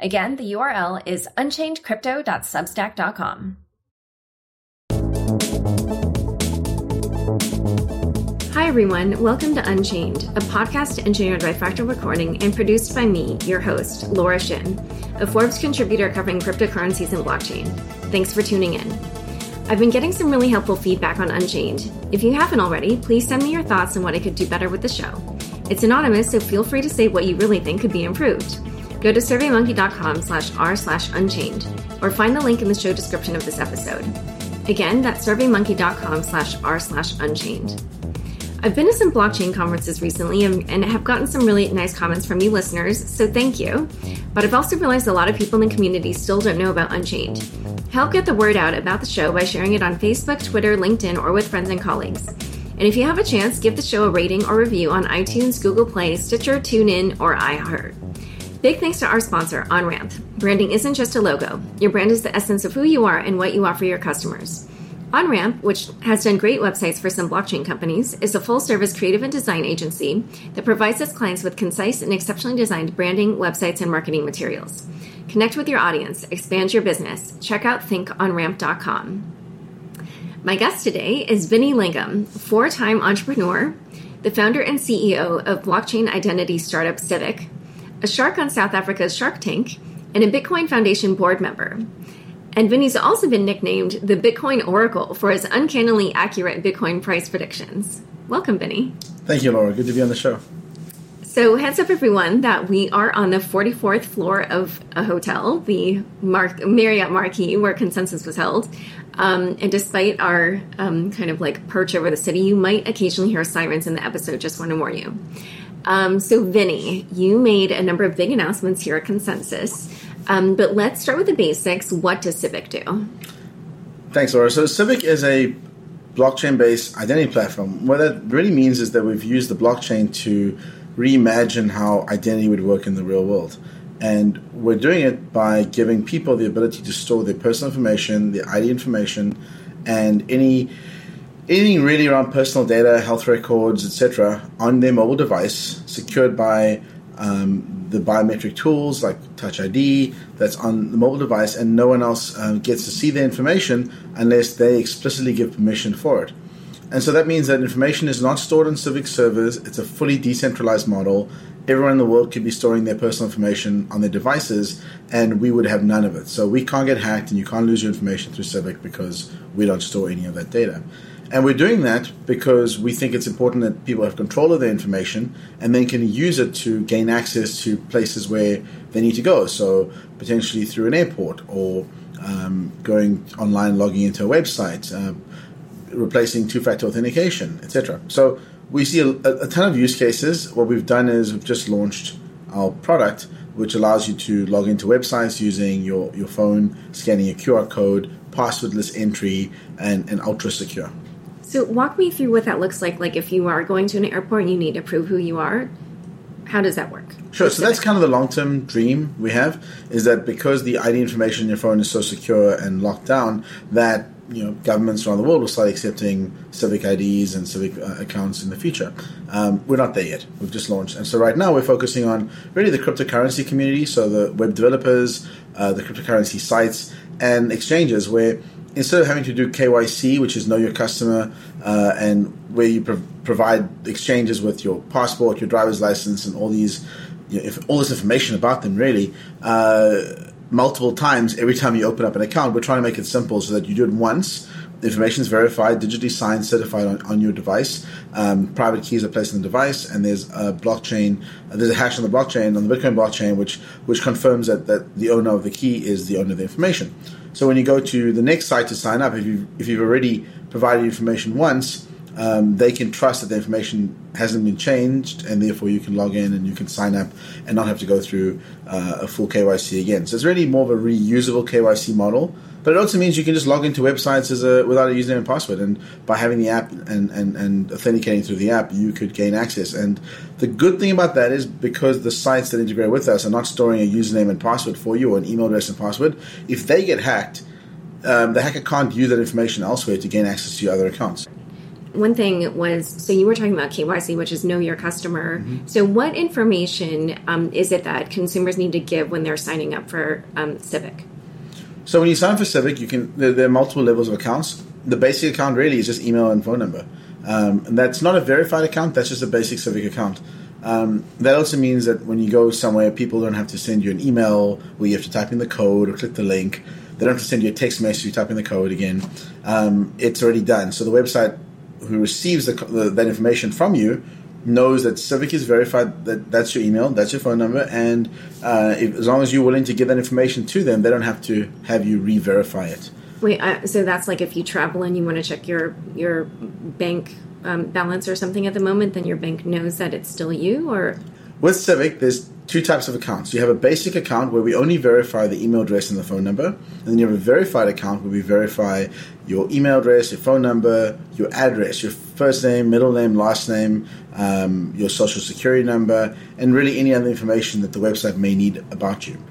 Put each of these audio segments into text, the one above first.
Again, the URL is unchainedcrypto.substack.com. Hi, everyone. Welcome to Unchained, a podcast engineered by Fractal Recording and produced by me, your host, Laura Shin, a Forbes contributor covering cryptocurrencies and blockchain. Thanks for tuning in. I've been getting some really helpful feedback on Unchained. If you haven't already, please send me your thoughts on what I could do better with the show. It's anonymous, so feel free to say what you really think could be improved. Go to surveymonkey.com slash r slash unchained or find the link in the show description of this episode. Again, that's surveymonkey.com slash r slash unchained. I've been to some blockchain conferences recently and, and, have gotten some really nice comments from you listeners, so thank you. But I've also realized a lot of people in the community still don't know about Unchained. Help get the word out about the show by sharing it on Facebook, Twitter, LinkedIn, or with friends and colleagues. And if you have a chance, give the show a rating or review on iTunes, Google Play, Stitcher, TuneIn, or iHeart. Big thanks to our sponsor, OnRamp. Branding isn't just a logo. Your brand is the essence of who you are and what you offer your customers. OnRamp, which has done great websites for some blockchain companies, is a full service creative and design agency that provides its clients with concise and exceptionally designed branding, websites, and marketing materials. Connect with your audience, expand your business. Check out thinkonramp.com. My guest today is Vinny Lingham, four time entrepreneur, the founder and CEO of blockchain identity startup Civic, a shark on South Africa's Shark Tank, and a Bitcoin Foundation board member. And Vinny's also been nicknamed the Bitcoin Oracle for his uncannily accurate Bitcoin price predictions. Welcome, Vinny. Thank you, Laura. Good to be on the show. So, heads up, everyone, that we are on the 44th floor of a hotel, the Mar- Marriott Marquis, where consensus was held. Um, and despite our um, kind of like perch over the city, you might occasionally hear sirens in the episode. Just want to warn you. Um, so, Vinny, you made a number of big announcements here at Consensus. Um, but let's start with the basics. What does Civic do? Thanks, Laura. So, Civic is a blockchain based identity platform. What that really means is that we've used the blockchain to reimagine how identity would work in the real world. And we're doing it by giving people the ability to store their personal information, their ID information, and any anything really around personal data, health records, etc., on their mobile device, secured by um, the biometric tools like Touch ID that's on the mobile device, and no one else um, gets to see the information unless they explicitly give permission for it. And so that means that information is not stored on Civic servers. It's a fully decentralized model. Everyone in the world could be storing their personal information on their devices, and we would have none of it. So we can't get hacked, and you can't lose your information through Civic because we don't store any of that data. And we're doing that because we think it's important that people have control of their information and then can use it to gain access to places where they need to go. So, potentially through an airport or um, going online, logging into a website, uh, replacing two factor authentication, etc. So, we see a, a ton of use cases. What we've done is we've just launched our product, which allows you to log into websites using your, your phone, scanning a QR code, passwordless entry, and, and ultra secure. So, walk me through what that looks like. Like, if you are going to an airport and you need to prove who you are, how does that work? Sure. So that's kind of the long-term dream we have is that because the ID information in your phone is so secure and locked down that you know governments around the world will start accepting civic IDs and civic uh, accounts in the future. Um, we're not there yet. We've just launched, and so right now we're focusing on really the cryptocurrency community, so the web developers, uh, the cryptocurrency sites, and exchanges where instead of having to do KYC, which is know your customer, uh, and where you pro- provide exchanges with your passport, your driver's license, and all these, you know, if, all this information about them, really, uh, multiple times every time you open up an account, we're trying to make it simple so that you do it once. Information is verified, digitally signed, certified on, on your device. Um, private keys are placed on the device, and there's a blockchain. Uh, there's a hash on the blockchain, on the Bitcoin blockchain, which which confirms that, that the owner of the key is the owner of the information. So when you go to the next site to sign up, if you if you've already provided information once, um, they can trust that the information hasn't been changed, and therefore you can log in and you can sign up and not have to go through uh, a full KYC again. So it's really more of a reusable KYC model. But it also means you can just log into websites as a, without a username and password. And by having the app and, and, and authenticating through the app, you could gain access. And the good thing about that is because the sites that integrate with us are not storing a username and password for you or an email address and password, if they get hacked, um, the hacker can't use that information elsewhere to gain access to your other accounts one thing was so you were talking about KYC, which is know your customer. Mm-hmm. So, what information um, is it that consumers need to give when they're signing up for um, Civic? So, when you sign up for Civic, you can there, there, are multiple levels of accounts. The basic account really is just email and phone number, um, and that's not a verified account. That's just a basic Civic account. Um, that also means that when you go somewhere, people don't have to send you an email where you have to type in the code or click the link. They don't have to send you a text message. You type in the code again. Um, it's already done. So the website who receives the, the, that information from you knows that Civic is verified that that's your email, that's your phone number, and uh, if, as long as you're willing to give that information to them, they don't have to have you re-verify it. Wait, uh, so that's like if you travel and you want to check your your bank um, balance or something at the moment, then your bank knows that it's still you, or with Civic, there's two types of accounts. You have a basic account where we only verify the email address and the phone number, and then you have a verified account where we verify your email address, your phone number, your address, your first name, middle name, last name, um, your social security number, and really any other information that the website may need about you.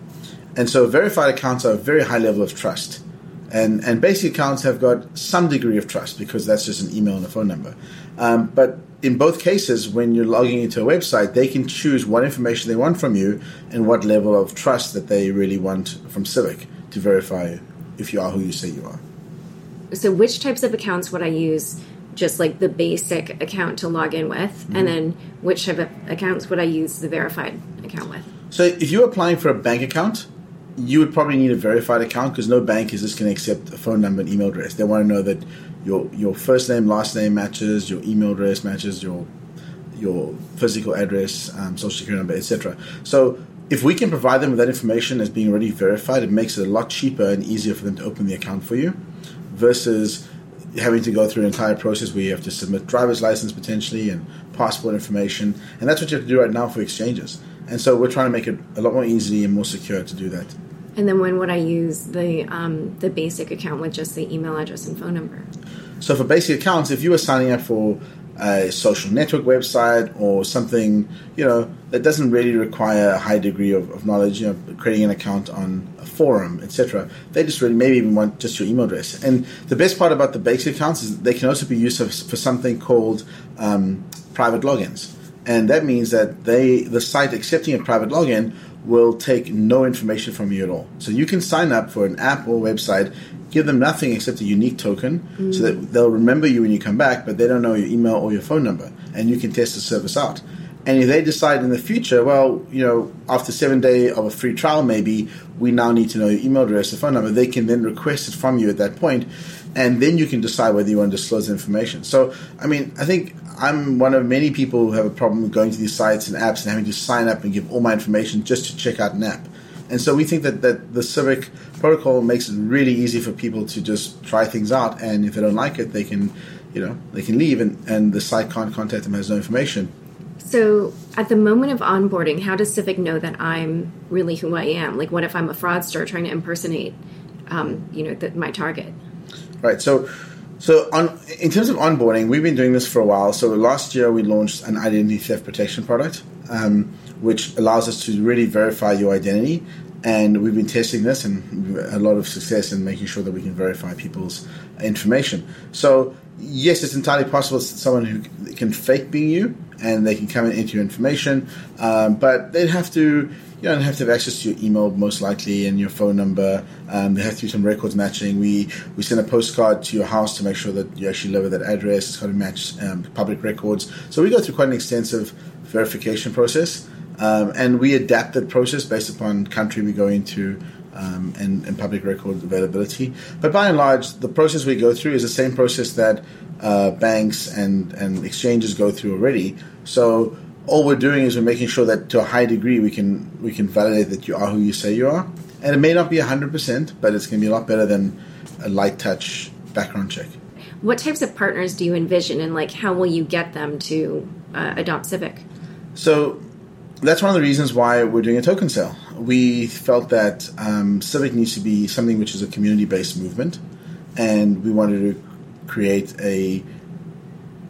And so verified accounts are a very high level of trust. And, and basic accounts have got some degree of trust because that's just an email and a phone number. Um, but in both cases, when you're logging into a website, they can choose what information they want from you and what level of trust that they really want from Civic to verify if you are who you say you are. So, which types of accounts would I use? Just like the basic account to log in with, mm-hmm. and then which type of accounts would I use the verified account with? So, if you're applying for a bank account, you would probably need a verified account because no bank is just going to accept a phone number and email address. They want to know that your your first name, last name matches, your email address matches, your your physical address, um, social security number, etc. So if we can provide them with that information as being already verified, it makes it a lot cheaper and easier for them to open the account for you, versus having to go through an entire process where you have to submit driver's license potentially and passport information, and that's what you have to do right now for exchanges. And so we're trying to make it a lot more easy and more secure to do that. And then when would I use the um, the basic account with just the email address and phone number? So for basic accounts, if you were signing up for a social network website or something, you know, that doesn't really require a high degree of, of knowledge, you know, creating an account on a forum, etc. They just really maybe even want just your email address. And the best part about the basic accounts is they can also be used for, for something called um, private logins. And that means that they, the site accepting a private login will take no information from you at all. So you can sign up for an app or website, give them nothing except a unique token, mm. so that they'll remember you when you come back, but they don't know your email or your phone number, and you can test the service out. And if they decide in the future, well, you know, after seven day of a free trial, maybe we now need to know your email address, the phone number, they can then request it from you at that point, and then you can decide whether you want to disclose the information. So, I mean, I think I'm one of many people who have a problem with going to these sites and apps and having to sign up and give all my information just to check out an app. And so we think that, that the Civic protocol makes it really easy for people to just try things out, and if they don't like it, they can, you know, they can leave, and, and the site can't contact them, has no information. So, at the moment of onboarding, how does Civic know that I'm really who I am? Like, what if I'm a fraudster trying to impersonate, um, you know, the, my target? Right. So, so on in terms of onboarding, we've been doing this for a while. So last year we launched an identity theft protection product, um, which allows us to really verify your identity. And we've been testing this and a lot of success in making sure that we can verify people's information. So yes, it's entirely possible someone who can fake being you and they can come and enter your information, um, but they'd have to you don't have to have access to your email most likely and your phone number. Um, there has to be some records matching. We we send a postcard to your house to make sure that you actually live at that address. It's got to match um, public records. So we go through quite an extensive verification process, um, and we adapt that process based upon country we go into. Um, and, and, public record availability. But by and large, the process we go through is the same process that uh, banks and, and exchanges go through already. So all we're doing is we're making sure that to a high degree we can we can validate that you are who you say you are. And it may not be 100%, but it's going to be a lot better than a light touch background check. What types of partners do you envision, and like how will you get them to uh, adopt Civic? So that's one of the reasons why we're doing a token sale. We felt that um, Civic needs to be something which is a community-based movement, and we wanted to create a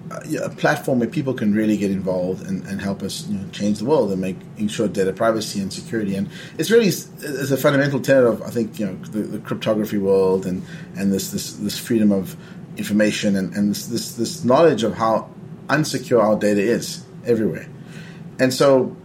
Uh, a platform where people can really get involved and, and help us you know, change the world and make ensure data privacy and security. And it's really it's a fundamental tenet of I think you know the, the cryptography world and and this this, this freedom of information and, and this, this this knowledge of how unsecure our data is everywhere. And so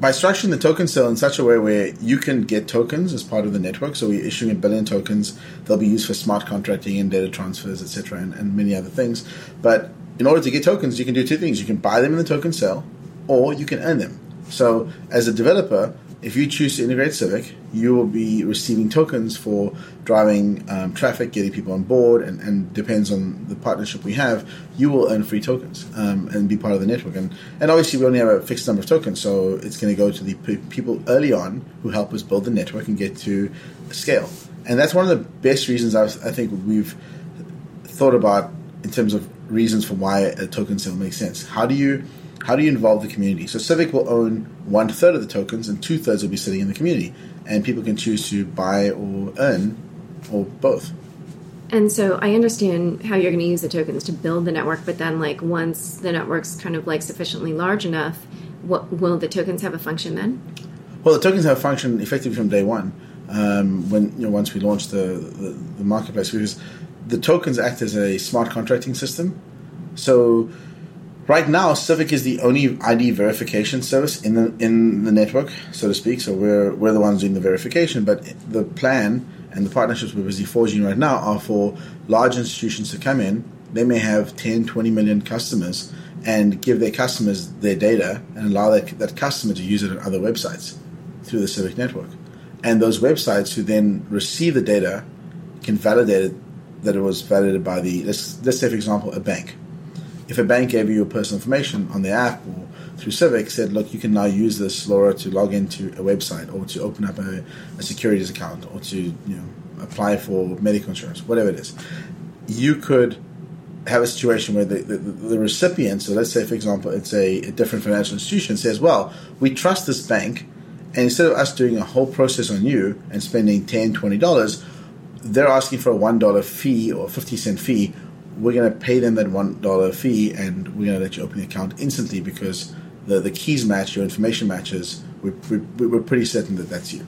by structuring the token sale in such a way where you can get tokens as part of the network, so we're issuing a billion tokens, they'll be used for smart contracting and data transfers, etc., and, and many other things. But in order to get tokens, you can do two things. You can buy them in the token sale, or you can earn them. So, as a developer, if you choose to integrate Civic, you will be receiving tokens for driving um, traffic, getting people on board, and, and, depends on the partnership we have, you will earn free tokens um, and be part of the network. And, and obviously, we only have a fixed number of tokens, so it's going to go to the p- people early on who help us build the network and get to scale. And that's one of the best reasons I, I think we've thought about in terms of reasons for why a token sale makes sense. How do you how do you involve the community? So Civic will own one third of the tokens, and two thirds will be sitting in the community, and people can choose to buy or earn, or both. And so I understand how you're going to use the tokens to build the network, but then like once the network's kind of like sufficiently large enough, what will the tokens have a function then? Well, the tokens have a function effectively from day one. Um, when you know once we launch the, the, the marketplace, because the tokens act as a smart contracting system. So right now, Civic is the only ID verification service in the in the network, so to speak. So we're we're the ones doing the verification, but the plan and the partnerships we're busy forging right now are for large institutions to come in. They may have 10, 20 million customers and give their customers their data and allow that, that customer to use it on other websites through the Civic network. And those websites who then receive the data can validate it that it was validated by the let's let's say for example a bank. If a bank gave you personal information on the app or through Civic said, look, you can now use this Laura to log into a website or to open up a, a securities account or to you know apply for medical insurance, whatever it is, you could have a situation where the, the, the recipient, so let's say, for example, it's a, a, different financial institution, says, well, we trust this bank, and instead of us doing a whole process on you and spending $10, $20, they're asking for a $1 fee or 50 cent fee. We're going to pay them that $1 fee and we're going to let you open the account instantly because the, the keys match, your information matches. We're, we're, we're pretty certain that that's you.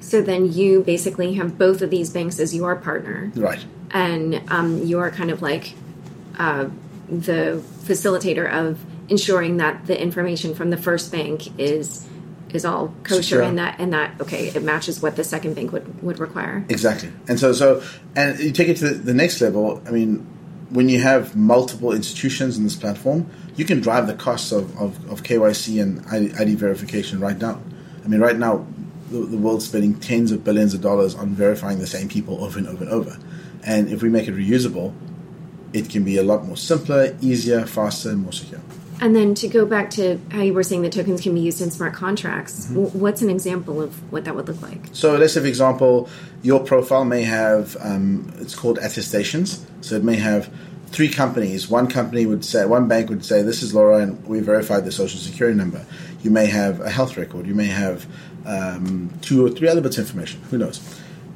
So then you basically have both of these banks as your partner. Right. And um, you're kind of like uh, the facilitator of ensuring that the information from the first bank is is all kosher Secure. and that and that okay it matches what the second bank would would require. Exactly. And so so and you take it to the next level i mean when you have multiple institutions in this platform you can drive the costs of, of, of kyc and id verification right down. I mean right now the, the world's spending tens of billions of dollars on verifying the same people over and over and over. And if we make it reusable it can be a lot more simpler easier faster and more secure and then to go back to how you were saying the tokens can be used in smart contracts, mm-hmm. what's an example of what that would look like? So let's say, for example, your profile may have um, it's called attestations. So it may have three companies. One company would say, one bank would say, "This is Laura, and we verified the social security number." You may have a health record. You may have um, two or three other bits of information. Who knows?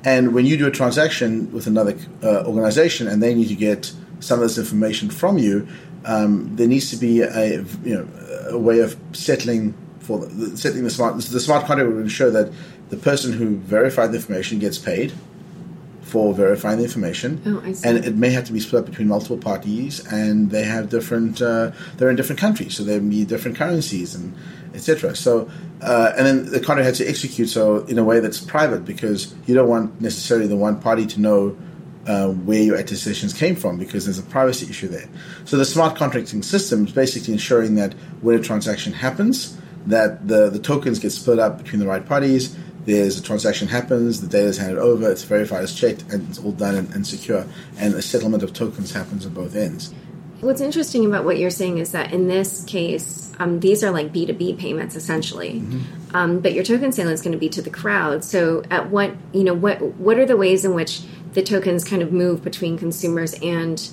And when you do a transaction with another uh, organization, and they need to get some of this information from you, um, there needs to be a you know a way of settling for the, settling the smart the smart contract would ensure that the person who verified the information gets paid for verifying the information, oh, and it may have to be split between multiple parties, and they have different uh, they're in different countries, so there may be different currencies and etc. So, uh, and then the contract has to execute so in a way that's private because you don't want necessarily the one party to know uh, where your attestations came from because there's a privacy issue there. So the smart contracting system is basically ensuring that when a transaction happens, that the, the tokens get split up between the right parties. There's a transaction happens, the data is handed over, it's verified, it's checked, and it's all done and, and secure. And a settlement of tokens happens on both ends. What's interesting about what you're saying is that in this case, um, these are like B2B payments essentially, mm-hmm. um, but your token sale is going to be to the crowd. So, at what you know, what what are the ways in which the tokens kind of move between consumers and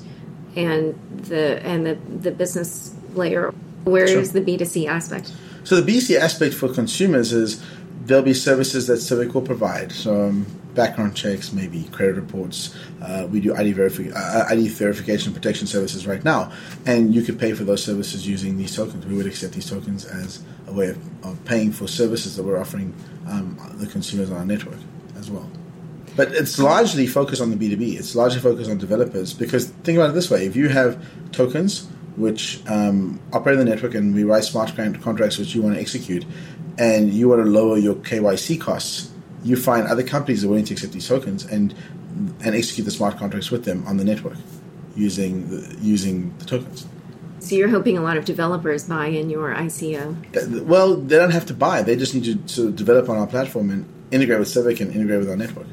and the and the the business layer. Where Sure. is the B two C aspect? So the BC aspect for consumers is there'll be services that Civic will provide. So um, background checks, maybe credit reports. Uh, we do ID, verifi- uh, ID verification protection services right now, and you could pay for those services using these tokens. We would accept these tokens as a way of, of paying for services that we're offering um, the consumers on our network as well. But it's largely focused on the B2B. It's largely focused on developers because think about it this way: if you have tokens which um, operate in the network and we write smart contracts which you want to execute, and you want to lower your KYC costs, you find other companies are willing to accept these tokens and and execute the smart contracts with them on the network using the, using the tokens. So you're hoping a lot of developers buy in your ICO. Well, they don't have to buy; they just need to of develop on our platform and integrate with Civic and integrate with our network.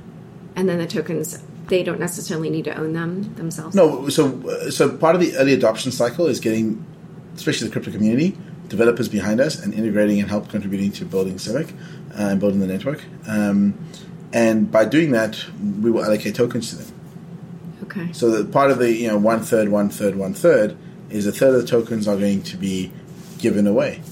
And then the tokens, they don't necessarily need to own them themselves. No, so so part of the early adoption cycle is getting, especially the crypto community, developers behind us and integrating and help contributing to building Civic uh, and building the network. Um, and by doing that, we will allocate tokens to them. Okay. So that part of the you know one third, one third, one third is a third of the tokens are going to be given away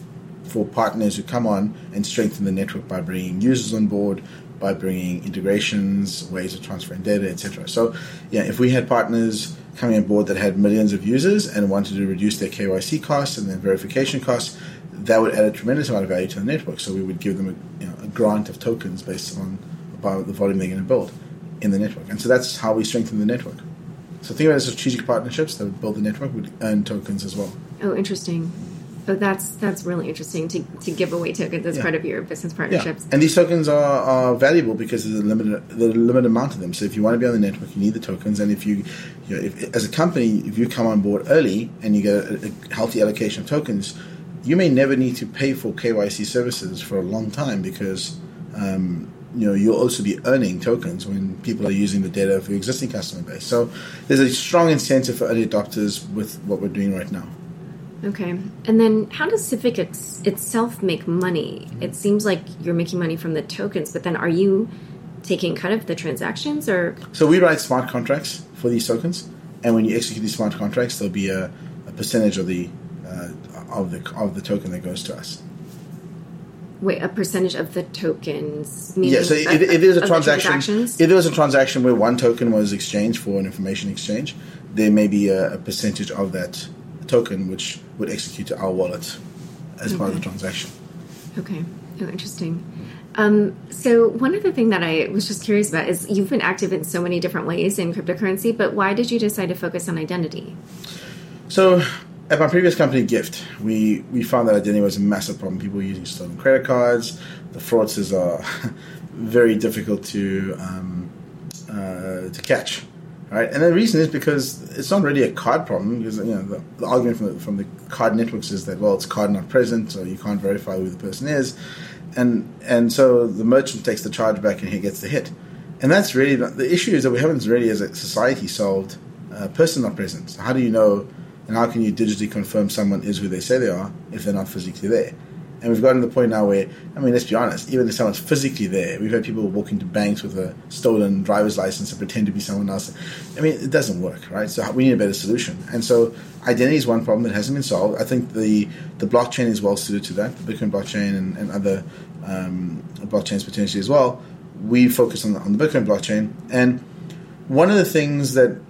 for partners who come on and strengthen the network by bringing users on board, by bringing integrations, ways of transferring data, etc. So, yeah, if we had partners coming on board that had millions of users and wanted to reduce their KYC costs and their verification costs, that would add a tremendous amount of value to the network. So we would give them a, you know, a grant of tokens based on the volume they're going to build in the network, and so that's how we strengthen the network. So think about strategic partnerships that would build the network would earn tokens as well. Oh, interesting. Oh, that's that's really interesting to, to give away tokens as Yeah. part of your business Yeah, partnerships. and these tokens are, are valuable because there's a limited a limited amount of them. So if you want to be on the network, you need the tokens. And if you, you know, if, as a company, if you come on board early and you get a, a healthy allocation of tokens, you may never need to pay for KYC services for a long time because um, you know you'll also be earning tokens when people are using the data of your existing customer base. So there's a strong incentive for early adopters with what we're doing right now. Okay. And then how does Civic ex- itself make money? It seems like you're making money from the tokens, but then are you taking cut of the transactions or So we write smart contracts for these tokens, and when you execute these smart contracts, there'll be a, a percentage of the uh, of the of the token that goes to us. wait, a percentage of the tokens? Yeah. So if, if there's a transaction, if there was a transaction where one token was exchanged for an information exchange, there may be a, a percentage of that token which would execute to our wallet as part of the transaction. Okay. Oh, interesting. Um, so one other thing that I was just curious about is you've been active in so many different ways in cryptocurrency, but why did you decide to focus on identity? So, at my previous company, Gyft, we, we found that identity was a massive problem. People were using stolen credit cards. The fraudsters are very difficult to um, uh, to catch, right? And the reason is because it's not really a card problem. Because you know the, the argument from the, from the card networks is that well, it's card not present, so you can't verify who the person is, and and so the merchant takes the charge back and he gets the hit. And that's really the issue is that we haven't really, as a society, solved uh, person not present. So how do you know, and how can you digitally confirm someone is who they say they are if they're not physically there? And we've gotten to the point now where, I mean, let's be honest, even if someone's physically there, we've had people walk into banks with a stolen driver's license and pretend to be someone else. I mean, it doesn't work, right? So we need a better solution. And so identity is one problem that hasn't been solved. I think the, the blockchain is well suited to that, the Bitcoin blockchain and, and other um, blockchains potentially as well. We focus on the, on the Bitcoin blockchain. And one of the things that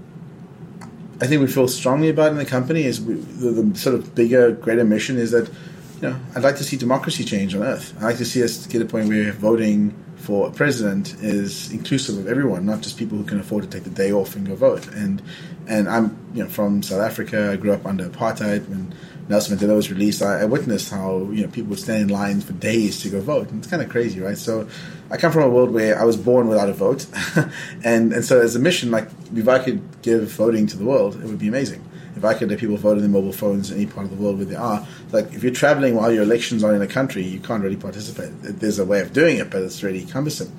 I think we feel strongly about in the company is we, the, the sort of bigger, greater mission is that you know I'd like to see democracy change on Earth. I'd like to see us get a point where voting for a president is inclusive of everyone, not just people who can afford to take the day off and go vote. And and I'm you know from South Africa. I grew up under apartheid when Nelson Mandela was released. I, I witnessed how you know people would stand in lines for days to go vote. And it's kind of crazy, right? So I come from a world where I was born without a vote, and and so as a mission, like if I could give voting to the world, it would be amazing. If I could let people vote on their mobile phones in any part of the world where they are, like if you're traveling while your elections are in a country, you can't really participate. There's a way of doing it, but it's really cumbersome.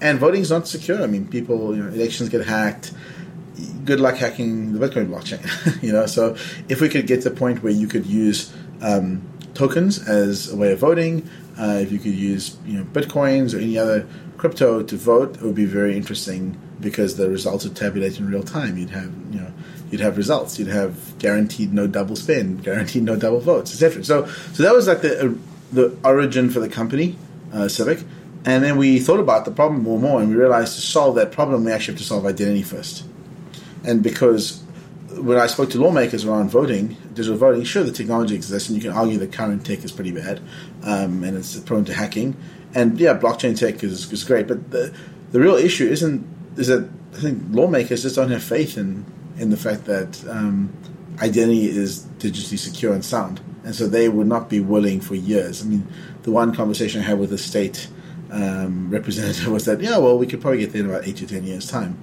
And voting is not secure. I mean, people, you know, elections get hacked. Good luck hacking the Bitcoin blockchain. you know, so if we could get to the point where you could use um, tokens as a way of voting, uh, if you could use you know bitcoins or any other crypto to vote, it would be very interesting because the results would tabulate in real time. You'd have you know you'd have results. You'd have guaranteed no double spend, guaranteed no double votes, etc. So, so that was like the uh, the origin for the company, uh, Civic. And then we thought about the problem more and more, and we realized to solve that problem, we actually have to solve identity first. And because when I spoke to lawmakers around voting, digital voting, sure, the technology exists, and you can argue that current tech is pretty bad, um, and it's prone to hacking. And yeah, blockchain tech is, is great, but the the real issue isn't is that I think lawmakers just don't have faith in in the fact that um, identity is digitally secure and sound, and so they would not be willing for years. I mean, the one conversation I had with the state um, representative was that yeah, well, we could probably get there in about eight to ten years time,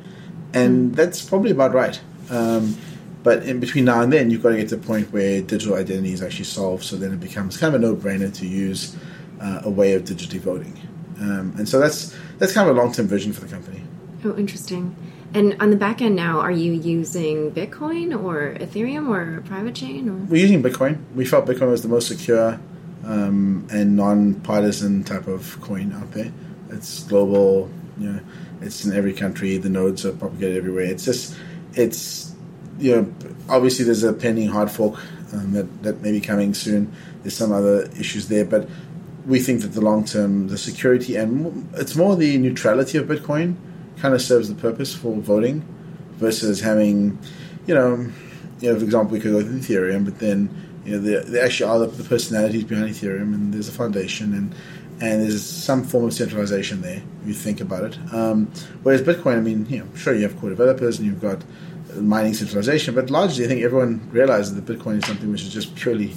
and that's probably about right. Um, but in between now and then, you've got to get to the point where digital identity is actually solved. So then it becomes kind of a no-brainer to use uh, a way of digitally voting. Um, and so that's that's kind of a long-term vision for the company. Oh, interesting. And on the back end now, are you using Bitcoin or Ethereum or a private chain? Or? We're using Bitcoin. We felt Bitcoin was the most secure um, and non-partisan type of coin out there. It's global. You know, it's in every country. The nodes are propagated everywhere. It's just, it's, you know, obviously there's a pending hard fork um, that that may be coming soon. There's some other issues there, but we think that the long term, the security and it's more the neutrality of Bitcoin kind of serves the purpose for voting versus having, you know, you know, for example, we could go with Ethereum, but then you know, there, there actually are the, the, personalities behind Ethereum, and there's a foundation, and and there's some form of centralization there. If you think about it, um, whereas Bitcoin, I mean, you know, sure you have core developers and you've got mining centralization, but largely I think everyone realizes that Bitcoin is something which is just purely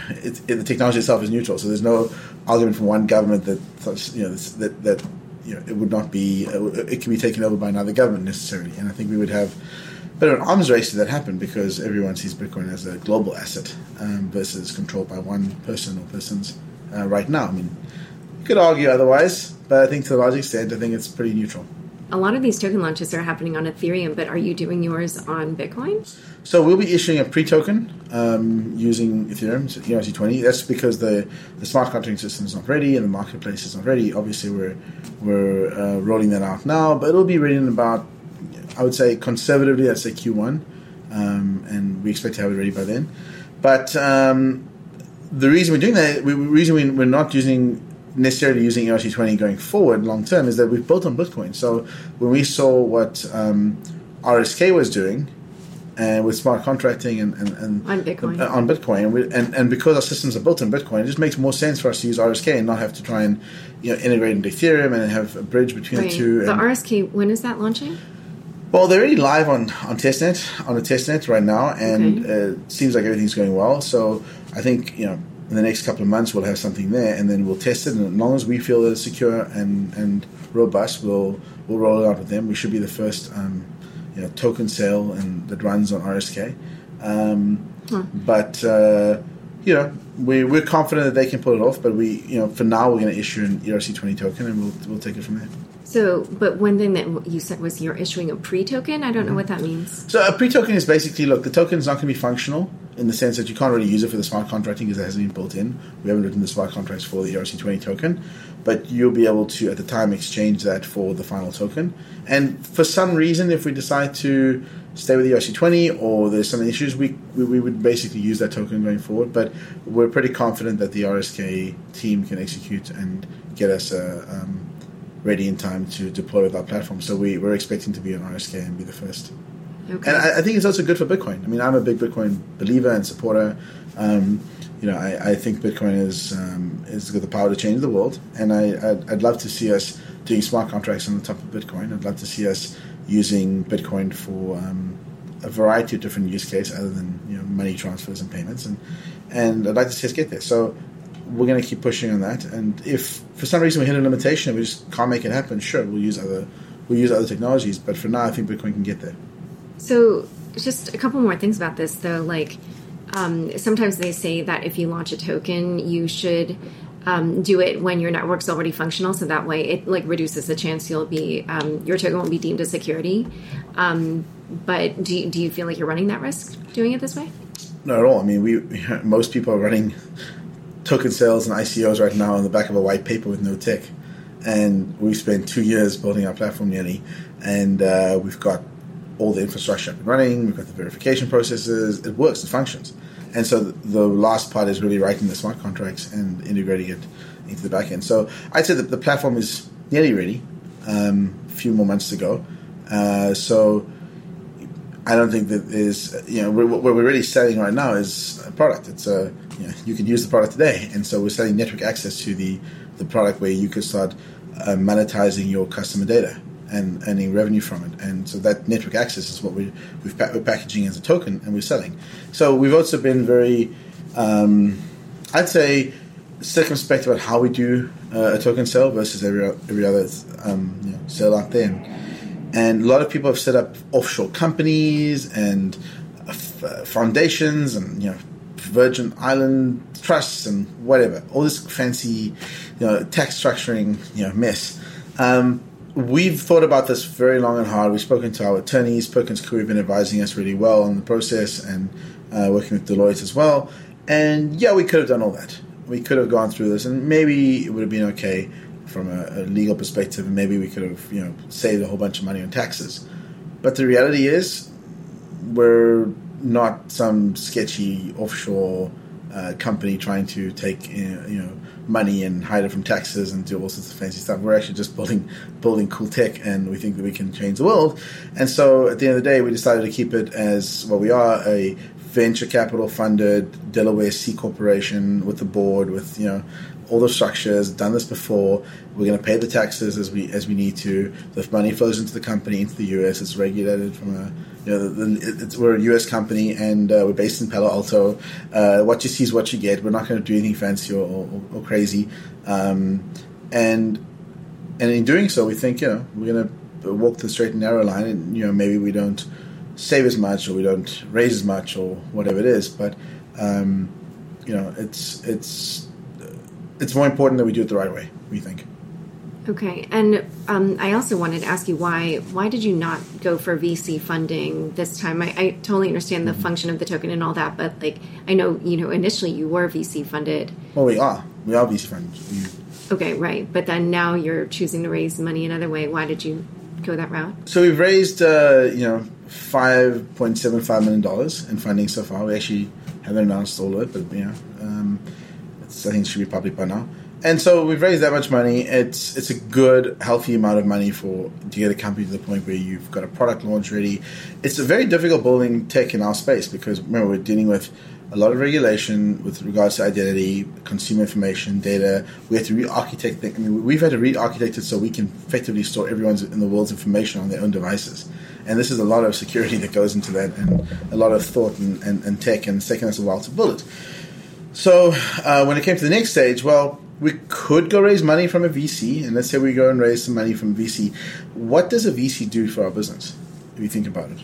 it, it, the technology itself is neutral. So there's no argument from one government that you know that that you know it would not be uh, it can be taken over by another government necessarily. And I think we would have but an arms race if that happen because everyone sees Bitcoin as a global asset um, versus controlled by one person or persons uh, right now. I mean, you could argue otherwise, but I think to a large extent, I think it's pretty neutral. A lot of these token launches are happening on Ethereum, but are you doing yours on Bitcoin? So we'll be issuing a pre-token um, using Ethereum, ERC20. That's because the, the smart contracting system is not ready and the marketplace is not ready. Obviously, we're we're uh, rolling that out now, but it'll be ready in about I would say conservatively, I'd say Q1, um, and we expect to have it ready by then. But um, the reason we're doing that, the reason we're not using necessarily using ERC20 going forward long term is that we've built on Bitcoin. So when we saw what um, RSK was doing, and with smart contracting and, and, and on Bitcoin, uh, on Bitcoin, and, we, and, and because our systems are built on Bitcoin, it just makes more sense for us to use RSK and not have to try and you know integrate into Ethereum and have a bridge between right. the two. The RSK, when is that launching? Well, they're already live on on testnet on the testnet right now, and okay. uh, it seems like everything's going well. So I think you know in the next couple of months we'll have something there, and then we'll test it. And as long as we feel that it's secure and and robust, we'll we'll roll it out with them. We should be the first um, you know token sale and that runs on RSK. Um, huh. But uh, you know we we're confident that they can pull it off. But we you know for now we're going to issue an ERC20 token, and we'll we'll take it from there. So, but one thing that you said was you're issuing a pre-token. I don't know what that means. So, a pre-token is basically look, the token is not going to be functional in the sense that you can't really use it for the smart contracting because it hasn't been built in. We haven't written the smart contracts for the ERC20 token, but you'll be able to at the time exchange that for the final token. And for some reason, if we decide to stay with the ERC20 or there's some issues, we, we, we would basically use that token going forward. But we're pretty confident that the RSK team can execute and get us a. Um, ready in time to deploy with our platform. So we, we're expecting to be on RSK and be the first. Okay. And I, I, think it's also good for Bitcoin. I mean, I'm a big Bitcoin believer and supporter. Um, you know, I, I, think Bitcoin is um, is got the power to change the world, and I, I'd, I'd, love to see us doing smart contracts on the top of Bitcoin. I'd love to see us using Bitcoin for um, a variety of different use cases other than you know money transfers and payments, and and I'd like to see us get there. So we're going to keep pushing on that. And if for some reason we hit a limitation and we just can't make it happen, sure, we'll use other we'll use other technologies. But for now, I think Bitcoin can get there. So, just a couple more things about this, though. Like, um, sometimes they say that if you launch a token, you should um, do it when your network's already functional, so that way it like reduces the chance you'll be um, your token won't be deemed as security. Um, but do do you feel like you're running that risk doing it this way? Not at all. I mean, we most people are running token sales and ICOs right now on the back of a white paper with no tech. And we've spent two years building our platform nearly, and uh, we've got all the infrastructure up and running. We've got the verification processes. It works. It functions. And so the last part is really writing the smart contracts and integrating it into the backend. So I'd say that the platform is nearly ready. Um, a few more months to go. Uh, so I don't think that is you know what we're really selling right now is a product. It's a you, know, you can use the product today, and so we're selling network access to the the product where you can start uh, monetizing your customer data and earning revenue from it. And so that network access is what we we've we're packaging as a token and we're selling. So we've also been very, um, I'd say, circumspect about how we do uh, a token sale versus every every other um, you know, sale out there. And, and, a lot of people have set up offshore companies and uh, uh foundations and you know Virgin Island trusts and whatever, all this fancy, you know, tax structuring, you know, mess. Um, we've thought about this very long and hard. We've spoken to our attorneys. Perkins Coie have been advising us really well on the process and uh, working with Deloitte as well. And yeah, we could have done all that. We could have gone through this, and maybe it would have been okay from a, a legal perspective, and maybe we could have, you know, saved a whole bunch of money on taxes. But the reality is, we're not some sketchy offshore uh, company trying to take you know money and hide it from taxes and do all sorts of fancy stuff. We're actually just building building cool tech, and we think that we can change the world. And so, at the end of the day, we decided to keep it as well. We are a venture capital funded Delaware C corporation with the board, with you know all the structures. Done this before. We're going to pay the taxes as we as we need to. The money flows into the company, into the US. It's regulated from a you know, the, we're a U.S. company and uh, we're based in Palo Alto. Uh, what you see is what you get. We're not going to do anything fancy or, or, or crazy. Um, and and in doing so, we think you know we're going to walk the straight and narrow line, and you know maybe we don't save as much or we don't raise as much or whatever it is, but um, you know it's it's it's more important that we do it the right way. We think. Okay, and um, I also wanted to ask you why why did you not go for VC funding this time? I, I totally understand the mm-hmm. function of the token and all that, but like I know you know initially you were VC funded. Well, we are. We are VC funded. We... Okay, right. But then now you're choosing to raise money another way. Why did you go that route? So we've raised uh, you know five point seven five million dollars in funding so far. We actually haven't announced all of it, but you know, um, I think it should be public by now and so we've raised that much money. It's it's a good, healthy amount of money for to get a company to the point where you've got a product launch ready. It's a very difficult building tech in our space because remember we're dealing with a lot of regulation with regards to identity, consumer information, data. We have to re-architect. I mean, we've had to re-architect it so we can effectively store everyone's in the world's information on their own devices. And this is a lot of security that goes into that, and a lot of thought and, and, and tech, and it's taken us a while to build it. So uh, when it came to the next stage, well we could go raise money from a VC, and let's say we go and raise some money from VC. What does a VC do for our business? If you think about it,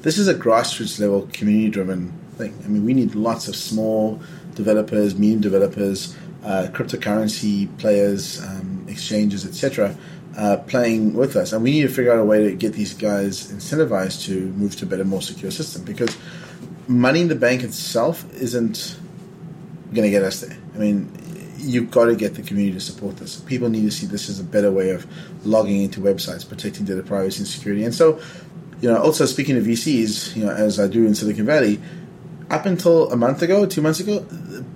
this is a grassroots level, community driven thing. I mean, we need lots of small developers, medium developers, uh, cryptocurrency players, um, exchanges, etc., uh, playing with us, and we need to figure out a way to get these guys incentivized to move to a better, more secure system because money in the bank itself isn't going to get us there. I mean, you've got to get the community to support this. People need to see this as a better way of logging into websites, protecting data privacy and security. And so, you know, also speaking of VCs, you know, as I do in Silicon Valley, up until a month ago, two months ago,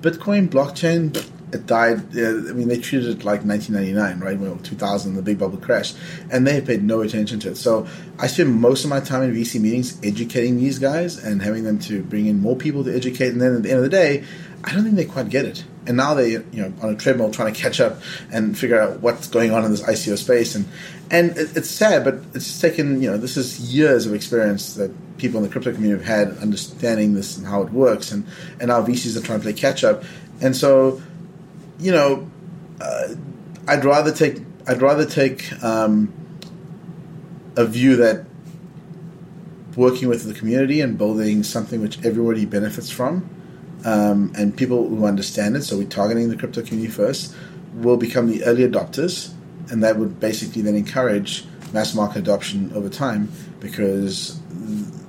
Bitcoin blockchain it died. Uh, I mean, they treated it like 1999, right? Well, 2000, the big bubble crash, and they paid no attention to it. So I spend most of my time in VC meetings educating these guys and having them to bring in more people to educate. And then at the end of the day, I don't think they quite get it. And now they, you know, on a treadmill trying to catch up and figure out what's going on in this ICO space. And and it, it's sad, but it's taken, you know, this is years of experience that people in the crypto community have had understanding this and how it works. And and now VCs are trying to play catch up. And so, you know, uh, I'd rather take I'd rather take um, a view that working with the community and building something which everybody benefits from um, and people who understand it, so we're targeting the crypto community first, will become the early adopters, and that would basically then encourage mass market adoption over time because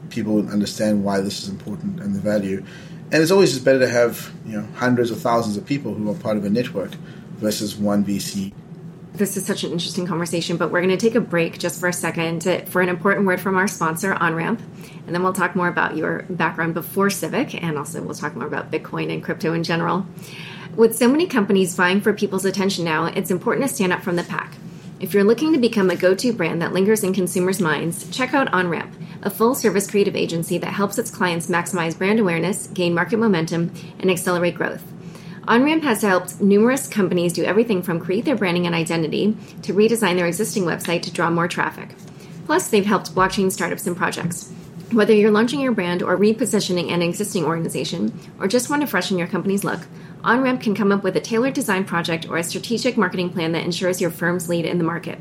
people would understand why this is important and the value. And it's always better to have you know hundreds or thousands of people who are part of a network versus one VC this is such an interesting conversation, but we're going to take a break just for a second to, for an important word from our sponsor, OnRamp, and then we'll talk more about your background before Civic, and also we'll talk more about Bitcoin and crypto in general. With so many companies vying for people's attention now, it's important to stand up from the pack. If you're looking to become a go to brand that lingers in consumers' minds, check out OnRamp, a full service creative agency that helps its clients maximize brand awareness, gain market momentum, and accelerate growth. OnRamp has helped numerous companies do everything from create their branding and identity to redesign their existing website to draw more traffic. Plus, they've helped blockchain startups and projects. Whether you're launching your brand or repositioning an existing organization, or just want to freshen your company's look, OnRamp can come up with a tailored design project or a strategic marketing plan that ensures your firm's lead in the market.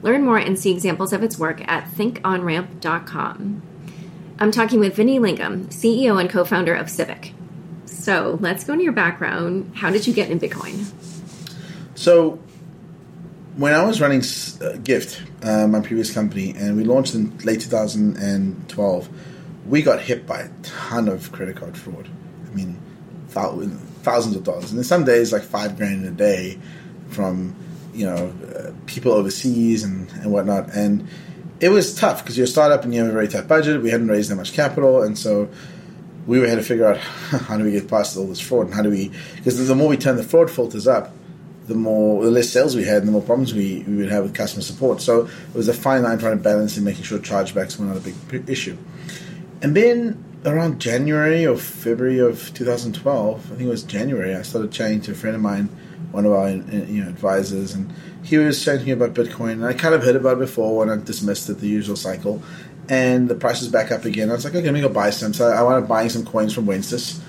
Learn more and see examples of its work at thinkonramp.com. I'm talking with Vinny Lingham, CEO and co founder of Civic. So let's go into your background. How did you get in Bitcoin? So, when I was running uh, Gyft, uh, my previous company, and we launched in late 2012, we got hit by a ton of credit card fraud. I mean, thousands of dollars. And then some days, like five grand in a day from, you know, uh, people overseas and, and whatnot. And it was tough because you're a startup and you have a very tight budget. We hadn't raised that much capital. And so we were had to figure out how do we get past all this fraud and how do we because the more we turn the fraud filters up the more the less sales we had and the more problems we, we would have with customer support. So it was a fine line trying to balance and making sure chargebacks were not a big issue. And then around January or February of 2012 I think it was January I started chatting to a friend of mine one of our uh, you know advisors and he was chatting about Bitcoin and I kind of heard about it before and I dismissed it the usual cycle and the price is back up again. I was like, okay, let me go buy some. So I wanted buying some coins from Wences.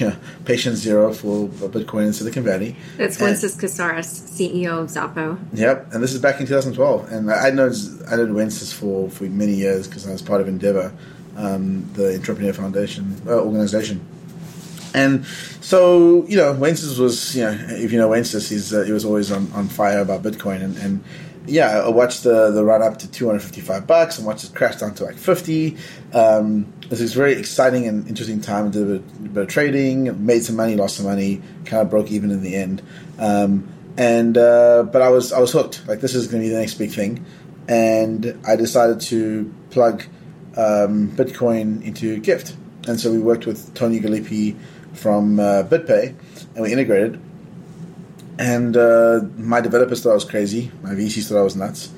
you know, patient zero for Bitcoin in Silicon Valley. That's Wences Casares, CEO of Xapo. Yep, and this is back in 2012. And I know I did Wences for, for many years because I was part of Endeavor, um, the Entrepreneur Foundation uh, organization. And so, you know, Wences was, you know, if you know Wences, he's, uh, he was always on, on fire about Bitcoin. And, and yeah, I watched the the run up to 255 bucks and watched it crash down to like 50. Um, was a very exciting and interesting time. Did a bit, a bit, of trading, made some money, lost some money, kind of broke even in the end. Um, and uh, but I was I was hooked. Like this is going to be the next big thing, and I decided to plug um, Bitcoin into Gyft. And so we worked with Tony Gallippi from uh, BitPay, and we integrated and uh, my developers thought I was crazy. My VCs thought I was nuts.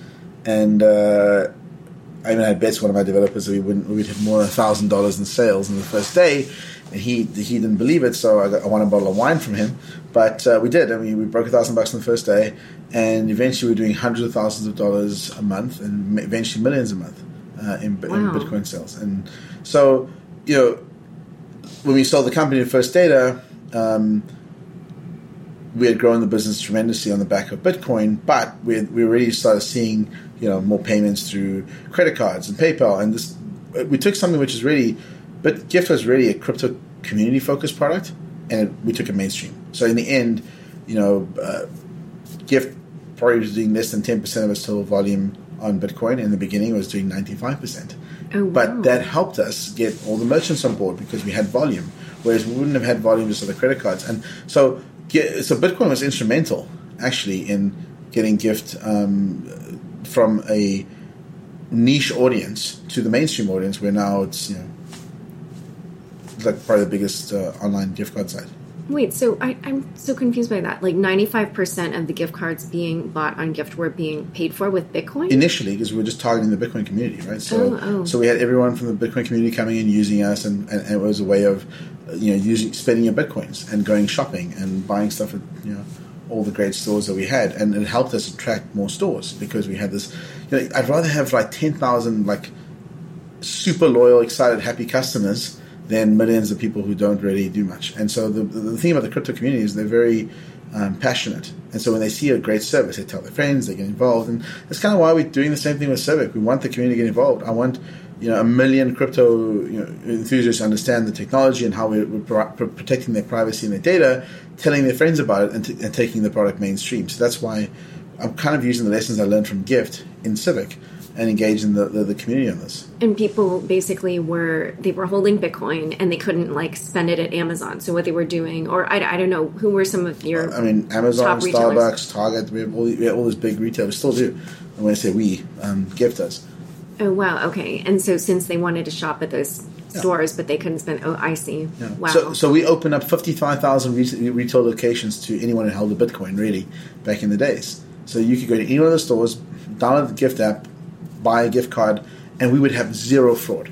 And uh, I even had bets with one of my developers that we wouldn't we'd hit more than thousand dollars in sales in the first day. And he he didn't believe it, so I, got, I won a bottle of wine from him. But uh, we did, and we, we broke a thousand bucks on the first day, and eventually we were doing hundreds of thousands of dollars a month, and eventually millions a month uh, in, wow. in Bitcoin sales. And so, you know, when we sold the company to First Data. Um, we had grown the business tremendously on the back of Bitcoin, but we had, we already started seeing you know more payments through credit cards and PayPal, and this we took something which is really, but Gyft was really a crypto community focused product, and it, we took it mainstream. So in the end, you know, uh, Gyft probably was doing less than ten percent of its total volume on Bitcoin. In the beginning, it was doing ninety five percent. Oh, wow. But that helped us get all the merchants on board because we had volume, whereas we wouldn't have had volume just on the credit cards. And so yeah, so Bitcoin was instrumental actually in getting Gyft um, from a niche audience to the mainstream audience, where now it's you know like probably the biggest uh, online gift card site. Wait, so I, am so confused by that. Like 95% of the gift cards being bought on Gyft were being paid for with Bitcoin? Initially, because we were just targeting the Bitcoin community, right? So, oh, oh. so we had everyone from the Bitcoin community coming in using us, and, and, and, it was a way of, you know, using spending your Bitcoins and going shopping and buying stuff at, you know, all the great stores that we had. And it helped us attract more stores because we had this, you know, I'd rather have like 10,000, like, super loyal, excited, happy customers than millions of people who don't really do much. And so the, the thing about the crypto community is they're very um, passionate. And so when they see a great service, they tell their friends, they get involved. And that's kind of why we're doing the same thing with Civic. We want the community to get involved. I want you know a million crypto you know, enthusiasts understand the technology and how we're, we're, protecting their privacy and their data, telling their friends about it, and, t- and taking the product mainstream. So that's why I'm kind of using the lessons I learned from Gyft in Civic and engage in the, the, the community on this. And people basically were they were holding Bitcoin and they couldn't like spend it at Amazon. So what they were doing, or I, I don't know, who were some of your I mean, Amazon, top retailers? Starbucks, Target, we have all, we have all these big retailers, still do. And when I say we, um, Gyft does. Oh wow, okay. And so since they wanted to shop at those stores, but they couldn't spend. Oh, I see. Yeah. Wow. So, so we opened up 55,000 re- retail locations to anyone who held a Bitcoin, really, back in the days. So you could go to any one of the stores, download the Gyft app, buy a gift card, and we would have zero fraud,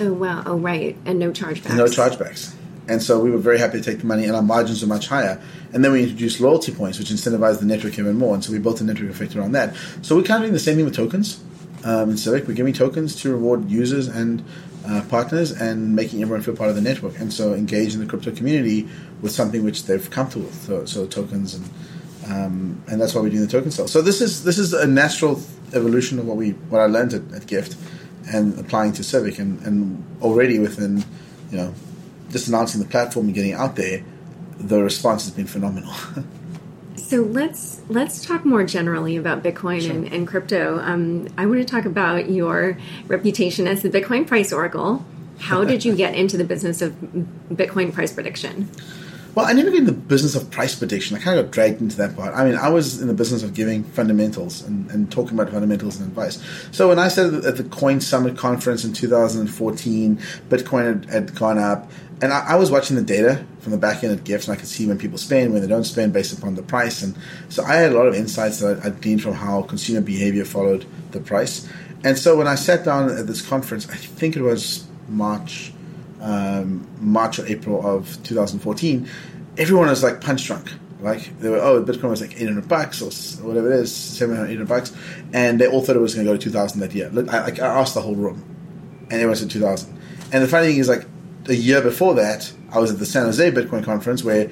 oh wow. Oh right. And no chargebacks. no chargebacks. And so we were very happy to take the money, and our margins were much higher. And then we introduced loyalty points, which incentivized the network even more. And so we built a network effect around that. So we're kind of doing the same thing with tokens um, in Civic. We're giving tokens to reward users and uh, partners and making everyone feel part of the network. And so engage in the crypto community with something which they've comfortable with. So, so tokens and um, and that's why we're doing the token sale. So this is this is a natural evolution of what we what I learned at, at Gyft and applying to Civic and, and already within you know just announcing the platform and getting out there, the response has been phenomenal. So let's let's talk more generally about Bitcoin Sure. and, and crypto. Um, I want to talk about your reputation as the Bitcoin price oracle. How did you get into the business of Bitcoin price prediction? Well, I never got in the business of price prediction. I kind of got dragged into that part. I mean, I was in the business of giving fundamentals and, and talking about fundamentals and advice. So when I said at the Coin Summit conference in 2014, Bitcoin had, had gone up, and I, I was watching the data from the back end at Gifts, and I could see when people spend, when they don't spend, based upon the price. And so I had a lot of insights that I, I gleaned from how consumer behavior followed the price. And so when I sat down at this conference, I think it was March um, March or April of 2014, everyone was like punch drunk. Like they were, oh, Bitcoin was like 800 bucks or whatever it is, 700, 800 bucks, and they all thought it was going to go to 2,000 that year. I, I asked the whole room, and everyone said 2,000. And the funny thing is, like a year before that, I was at the San Jose Bitcoin conference where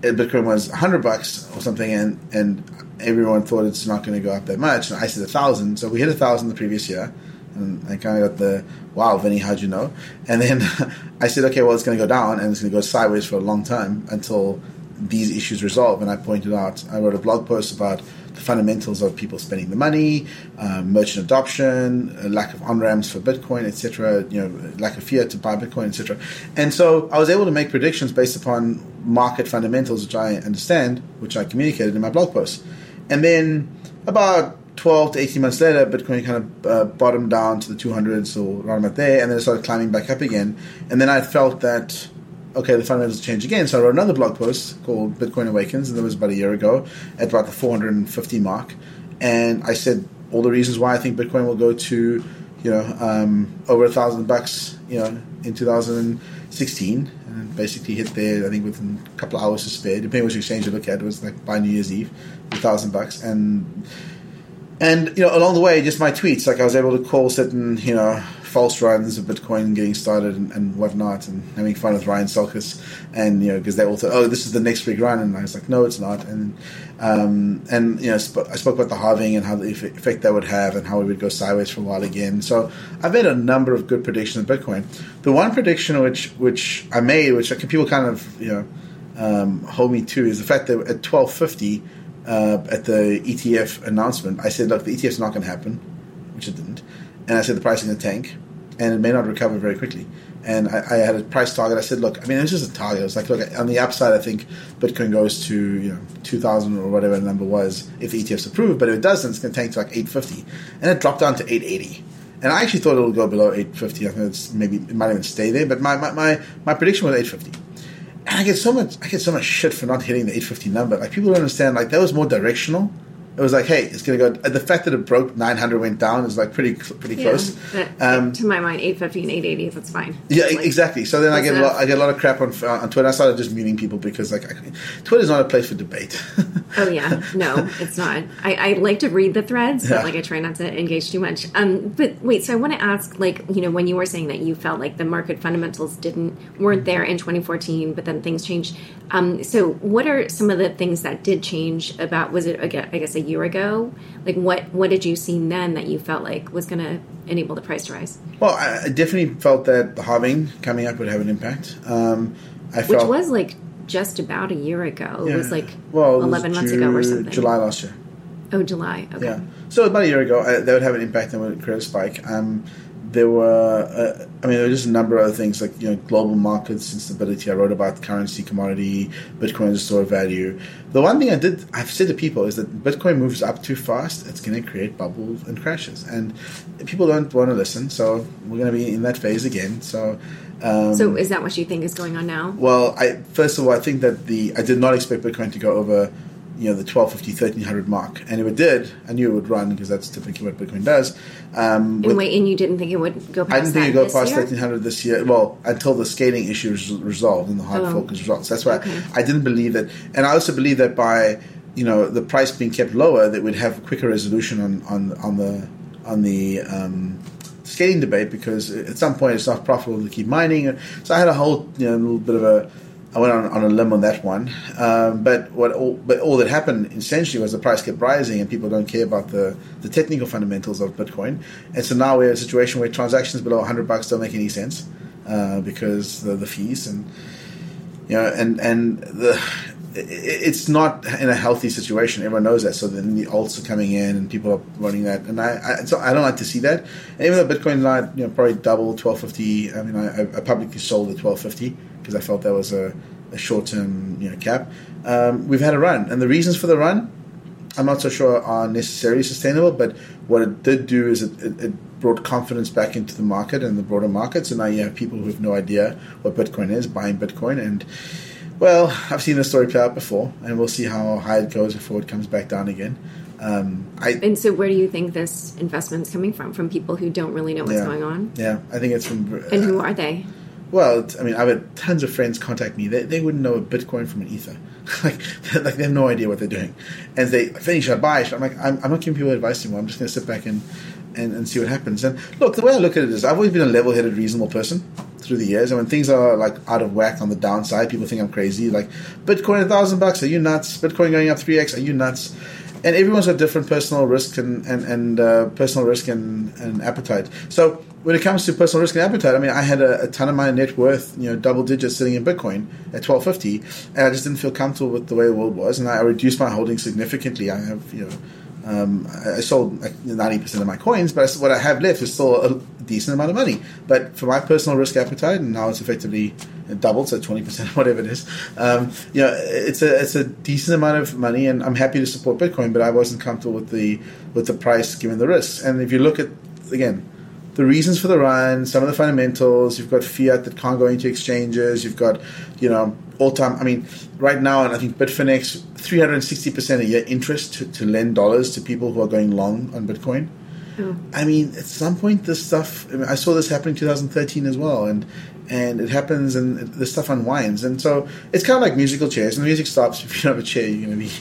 Bitcoin was 100 bucks or something, and and everyone thought it's not going to go up that much. And I said a thousand, so we hit a thousand the previous year, and I kind of got the wow, Vinny, how'd you know? And then I said, okay, well, it's going to go down, and it's going to go sideways for a long time until these issues resolve. And I pointed out, I wrote a blog post about the fundamentals of people spending the money, um, merchant adoption, lack of on ramps for Bitcoin, etc. You know, lack of fiat to buy Bitcoin, etc. And so I was able to make predictions based upon market fundamentals, which I understand, which I communicated in my blog post. And then about 12 to 18 months later, Bitcoin kind of uh, bottomed down to the 200s or around about there, and then it started climbing back up again. And then I felt that, okay, the fundamentals change again. So I wrote another blog post called Bitcoin Awakens, and that was about a year ago at about the 450 mark. And I said all the reasons why I think Bitcoin will go to, you know, um, over a thousand bucks, you know, in 2016. And basically hit there, I think within a couple of hours to spare, depending which exchange you look at, it was like by New Year's Eve, a thousand bucks. And and you know, along the way, just my tweets, like I was able to call certain, you know, false runs of Bitcoin getting started and, and whatnot, and having fun with Ryan Selkis, and you know, because they all thought, oh, this is the next big run, and I was like, no, it's not, and um, and you know, sp- I spoke about the halving and how the eff- effect that would have, and how we would go sideways for a while again. So I've made a number of good predictions of Bitcoin. The one prediction which which I made, which people kind of you know um, hold me to, is the fact that at twelve fifty uh, at the ETF announcement, I said, look, the ETF's not going to happen, which it didn't. And I said the price is going to tank, and it may not recover very quickly. And I, I had a price target. I said, look, I mean, it's just a target. It was like, look, on the upside, I think Bitcoin goes to you know two thousand or whatever the number was if the ETF's approved. But if it doesn't, it's going to tank to like eight fifty, and it dropped down to eight eighty. And I actually thought it would go below eight fifty. I think it's maybe it might even stay there. But my my, my, my prediction was eight fifty. And I get so much I get so much shit for not hitting the 850 number. Like people don't understand. Like that was more directional. It was like, hey, it's gonna go. The fact that it broke 900 went down is like pretty pretty close. but Um, to my mind, 850 and 880, that's fine. Yeah, Like, exactly. So then I get a lot. I get a lot of crap on on Twitter. I started just muting people because like I, Twitter's not a place for debate. Oh yeah, no, it's not. I, I like to read the threads, Yeah. but like I try not to engage too much. Um, but wait, so I want to ask, like, you know, when you were saying that you felt like the market fundamentals didn't weren't there in 2014, but then things changed. Um, so what are some of the things that did change about? Was it again? I guess a year ago? Like what what did you see then that you felt like was going to enable the price to rise? well, I, I definitely felt that the halving coming up would have an impact. Um, I Which was like just about a year ago. It was like well, 11 months ago or something. July last year. Oh, July. Okay. Yeah. So about a year ago, uh, that would have an impact and would create a spike. Um, there were, uh, I mean, there were just a number of other things like you know global markets instability. I wrote about currency, commodity, Bitcoin as a store of value. The one thing I did, I've said to people is that Bitcoin moves up too fast. It's going to create bubbles and crashes, and people don't want to listen. So we're going to be in that phase again. So. Um, so is that what you think is going on now? Well, I first of all, I think that the I did not expect Bitcoin to go over you know the 1250 1300 mark and if it did i knew it would run because that's typically what bitcoin does um, and wait and you didn't think it would go past i didn't think it would go past year? 1300 this year well until the scaling issue was resolved and the hard oh. fork was resolved that's why okay. I, I didn't believe that and i also believe that by you know the price being kept lower that we'd have quicker resolution on on on the on the um, scaling debate because at some point it's not profitable to keep mining so i had a whole you know little bit of a I went on, on a limb on that one, um, but what all, but all that happened essentially was the price kept rising, and people don't care about the, the technical fundamentals of Bitcoin, and so now we're in a situation where transactions below 100 bucks don't make any sense uh, because the, the fees and you know and and the it's not in a healthy situation. Everyone knows that. So then the alts are coming in and people are running that, and I I, so I don't like to see that. And even though Bitcoin not you know probably double twelve fifty. I mean I, I publicly sold at twelve fifty because I felt that was a, a short term you know cap. Um, we've had a run, and the reasons for the run, I'm not so sure are necessarily sustainable. But what it did do is it, it, it brought confidence back into the market and the broader markets, So now you have people who have no idea what Bitcoin is buying Bitcoin and well, I've seen this story play out before, and we'll see how high it goes before it comes back down again. Um, I, and so, where do you think this investment is coming from? From people who don't really know what's yeah, going on? Yeah, I think it's from. Uh, and who are they? Well, I mean, I've had tons of friends contact me. They, they wouldn't know a Bitcoin from an Ether. like, like they have no idea what they're doing. And they finish, I buy. I'm like, I'm, I'm not giving people advice anymore. I'm just going to sit back and, and, and see what happens. And look, the way I look at it is, I've always been a level-headed, reasonable person through the years. And when things are like out of whack on the downside, people think I'm crazy. Like Bitcoin a thousand bucks, are you nuts? Bitcoin going up three x, are you nuts? And everyone's got different personal risk and and, and uh, personal risk and, and appetite. So when it comes to personal risk and appetite, I mean, I had a, a, ton of my net worth, you know, double digits sitting in Bitcoin at twelve fifty, and I just didn't feel comfortable with the way the world was, and I reduced my holdings significantly. I have, you know um, I sold ninety percent of my coins, but what I have left is still a decent amount of money. But for my personal risk appetite, and now it's effectively doubled, so twenty percent, whatever it is. Um, you know, it's a it's a decent amount of money, and I'm happy to support Bitcoin. But I wasn't comfortable with the with the price given the risks. And if you look at again the reasons for the run, some of the fundamentals. You've got fiat that can't go into exchanges. You've got, you know, all time. I mean, right now, and I think Bitfinex, 360% a year interest to, to lend dollars to people who are going long on Bitcoin. Oh. I mean, at some point, this stuff. I, mean, I saw this happen in 2013 as well, and and it happens and the stuff unwinds. And so it's kind of like musical chairs. And the music stops if you don't have a chair you're going to be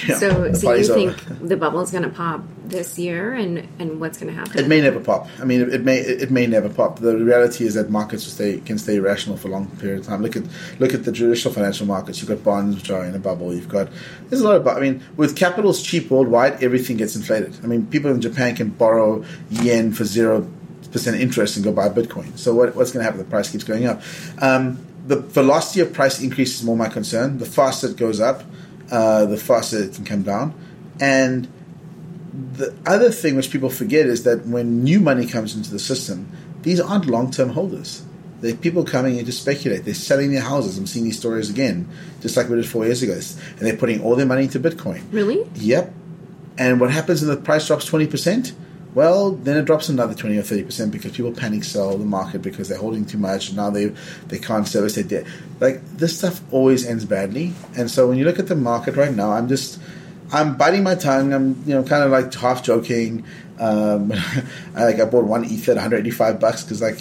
you know, so, so you over. think the bubble is going to pop this year? And and what's going to happen? It may never pop. I mean it, it, may it may never pop. The reality is that markets stay, can stay irrational for a long period of time. Look at look at the traditional financial markets. You've got bonds which are in a bubble. You've got there's a lot of i mean with capital's cheap worldwide everything gets inflated. I mean people in japan can borrow yen for zero percent interest and go buy Bitcoin. So what, what's going to happen? The price keeps going up. Um, the velocity of price increase is more my concern. The faster it goes up, uh, the faster it can come down. And the other thing which people forget is that when new money comes into the system, these aren't long term holders. They're people coming in to speculate. They're selling their houses. I'm seeing these stories again, just like we did four years ago. And they're putting all their money into Bitcoin. Really? Yep. And what happens when the price drops 20%? Well, then it drops another 20 or 30% because people panic sell the market because they're holding too much and now they they can't service their debt. Like this stuff always ends badly. And so when you look at the market right now, I'm just I'm biting my tongue. I'm you know kind of like half joking. Um, I like I bought one ether at 185 bucks because like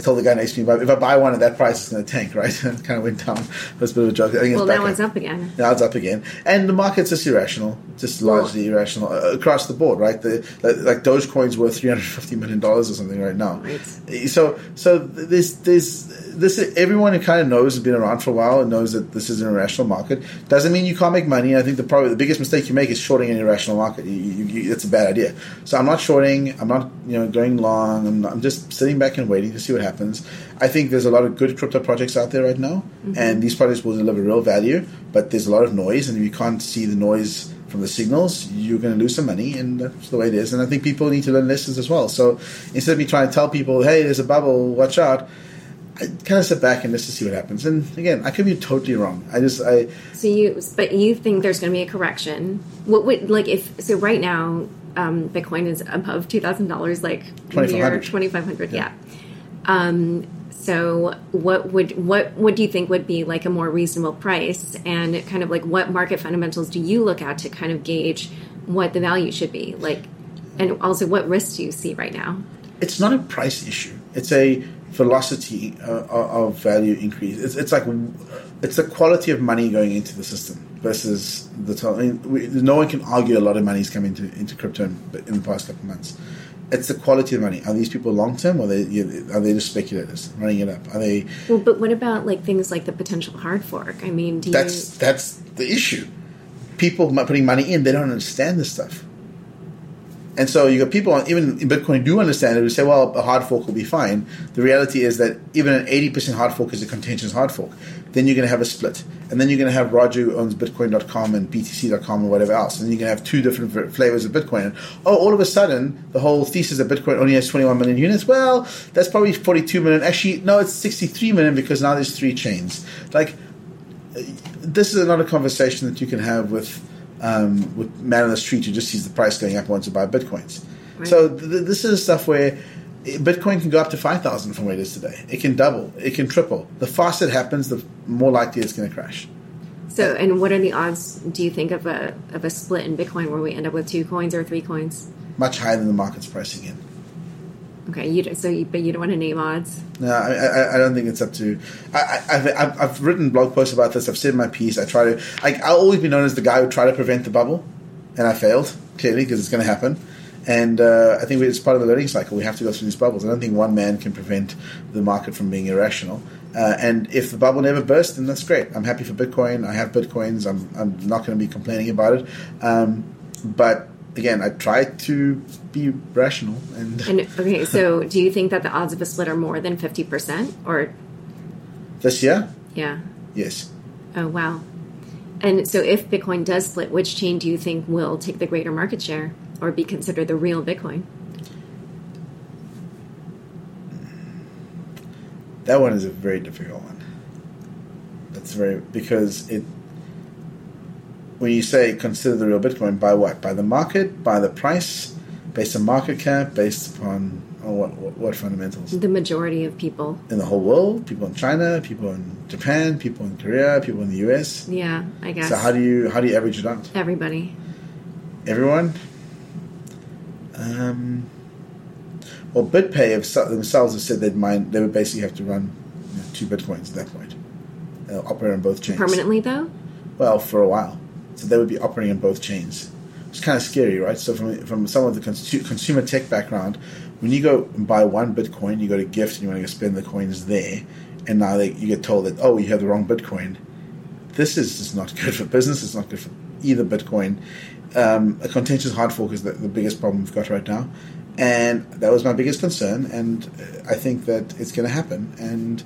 I told the guy next to me, if I buy one at that price, it's going to tank, right? it kind of went down. It was a bit of a joke. I think well, now it's up again. Now it's up again. And the market's just irrational, just largely irrational uh, across the board, right? The, like Dogecoin's worth $350 million or something right now. Right. So, so there's, there's, this, everyone who kind of knows has been around for a while and knows that this is an irrational market. Doesn't mean you can't make money. I think the probably the biggest mistake you make is shorting an irrational market. You, you, you, it's a bad idea. So I'm not shorting. I'm not, you know, going long. I'm, I'm just sitting back and waiting to see what happens. I think there's a lot of good crypto projects out there right now, mm-hmm. and these projects will deliver real value. But there's a lot of noise, and if you can't see the noise from the signals, you're going to lose some money, and that's the way it is. And I think people need to learn lessons as well. So instead of me trying to tell people, "Hey, there's a bubble, watch out," I kind of sit back and just to see what happens. And again, I could be totally wrong. I just I. So you, but you think there's going to be a correction? What would like if so? Right now, um, Bitcoin is above two thousand dollars, like near twenty five hundred. Yeah. yeah. Um, so what would what what do you think would be like a more reasonable price, and kind of like what market fundamentals do you look at to kind of gauge what the value should be? Like, and also what risks do you see right now? It's not a price issue. It's a velocity uh, of value increase. It's, it's like it's the quality of money going into the system versus the time. I mean, we, no one can argue a lot of money is coming into, into crypto in, in, the past couple of months. It's the quality of money. Are these people long term, or are they are they just speculators running it up? Are they? Well, but what about like things like the potential hard fork? I mean, that's you... that's the issue. People putting money in, they don't understand this stuff. And so you got people, even in Bitcoin, do understand it. We say, well, a hard fork will be fine. The reality is that even an 80% hard fork is a contentious hard fork. Then you're going to have a split. And then you're going to have Roger who owns Bitcoin.com and BTC.com and whatever else. And you're going to have two different flavors of Bitcoin. And, oh, all of a sudden, the whole thesis that Bitcoin only has 21 million units, well, that's probably 42 million. Actually, no, it's 63 million because now there's three chains. Like, this is another conversation that you can have with um, with man on the street who just sees the price going up and wants to buy bitcoins. Right. So th- this is stuff where Bitcoin can go up to five thousand from where it is today. It can double. It can triple. The faster it happens, the more likely it's going to crash. So, and what are the odds? Do you think of a of a split in Bitcoin where we end up with two coins or three coins? Much higher than the market's pricing in. Okay, you so you, but you don't want to name odds. No, I, I, I don't think it's up to. I, have I've written blog posts about this. I've said my piece. I try to. Like, I'll always be known as the guy who tried to prevent the bubble, and I failed clearly because it's going to happen. And uh, I think it's part of the learning cycle. We have to go through these bubbles. I don't think one man can prevent the market from being irrational. Uh, and if the bubble never bursts, then that's great. I'm happy for Bitcoin. I have Bitcoins. I'm, I'm not going to be complaining about it. Um, but again, I try to be rational. And, and okay, so do you think that the odds of a split are more than fifty percent, or this year? Yeah. Yes. Oh wow! And so, if Bitcoin does split, which chain do you think will take the greater market share, or be considered the real Bitcoin? That one is a very difficult one. That's very because it when you say consider the real Bitcoin, by what? By the market, by the price, based on market cap, based upon what, what, what fundamentals? The majority of people in the whole world, people in China, people in Japan, people in Korea, people in the US. Yeah, I guess. So how do you how do you average it out? Everybody. Everyone. Um, well, BitPay themselves have said they'd mind they would basically have to run you know, two bitcoins at that point. They'll operate on both chains permanently, though. Well, for a while. So they would be operating on both chains. It's kind of scary, right? So from from some of the consumer tech background, when you go and buy one Bitcoin, you go to Gyft and you want to spend the coins there, and now they, you get told that oh you have the wrong Bitcoin. This is just not good for business. It's not good for either Bitcoin. Um, a contentious hard fork is the, the biggest problem we've got right now, and that was my biggest concern. And I think that it's going to happen. And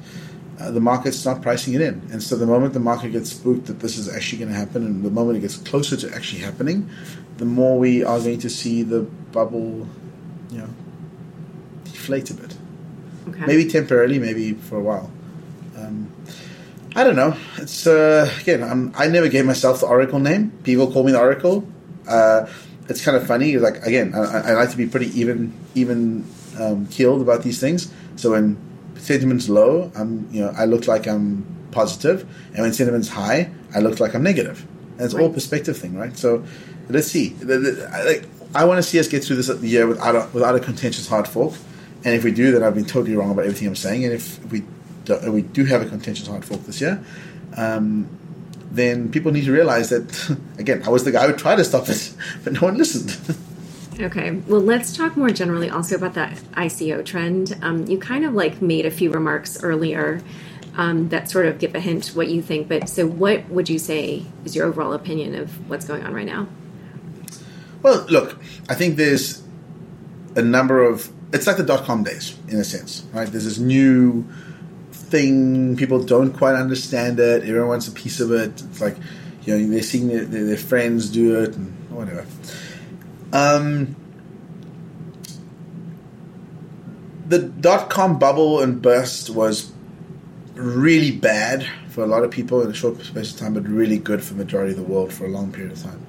uh, the market's not pricing it in. And so the moment the market gets spooked that this is actually going to happen, and the moment it gets closer to actually happening, the more we are going to see the bubble, you know, deflate a bit. Okay. Maybe temporarily, maybe for a while. Um, I don't know. It's uh, again, I'm, i never gave myself the Oracle name. People call me the Oracle. Uh, it's kind of funny. Like again, I, I, like to be pretty even, even um, keeled about these things. So when sentiment's low, I'm you know I look like I'm positive, and when sentiment's high, I look like I'm negative. And it's right. all perspective thing, right? So let's see. The, the, I, like, I want to see us get through this year without a, without a contentious hard fork, and if we do, then I've been totally wrong about everything I'm saying. And if we do, if we do have a contentious hard fork this year, um, then people need to realize that again, I was the guy who tried to stop it, but no one listened. Okay. Well, let's talk more generally also about that ICO trend. Um, you kind of like made a few remarks earlier um, that sort of give a hint what you think. But so, what would you say is your overall opinion of what's going on right now? Well, look, I think there's a number of. It's like the dot com days in a sense, right? There's this new thing. People don't quite understand it. Everyone wants a piece of it. It's like You know, they're seeing their, their, their friends do it and whatever. Um, the dot com bubble and burst was really bad for a lot of people in a short space of time, but really good for the majority of the world for a long period of time.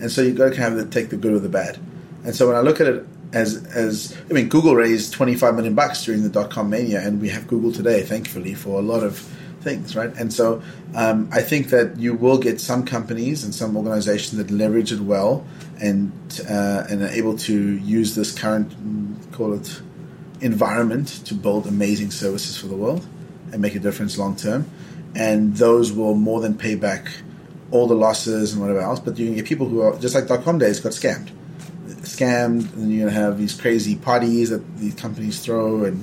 And so you've got to kind of take the good with the bad. And so when I look at it as as I mean, Google raised 25 million bucks during the dot com mania, and we have Google today, thankfully, for a lot of things, right? And so um, I think that you will get some companies and some organizations that leverage it well and uh, and are able to use this current call it environment to build amazing services for the world and make a difference long term. And those will more than pay back all the losses and whatever else. But you can get people who are just like dot com days got scammed scammed, and you're gonna have these crazy parties that these companies throw, and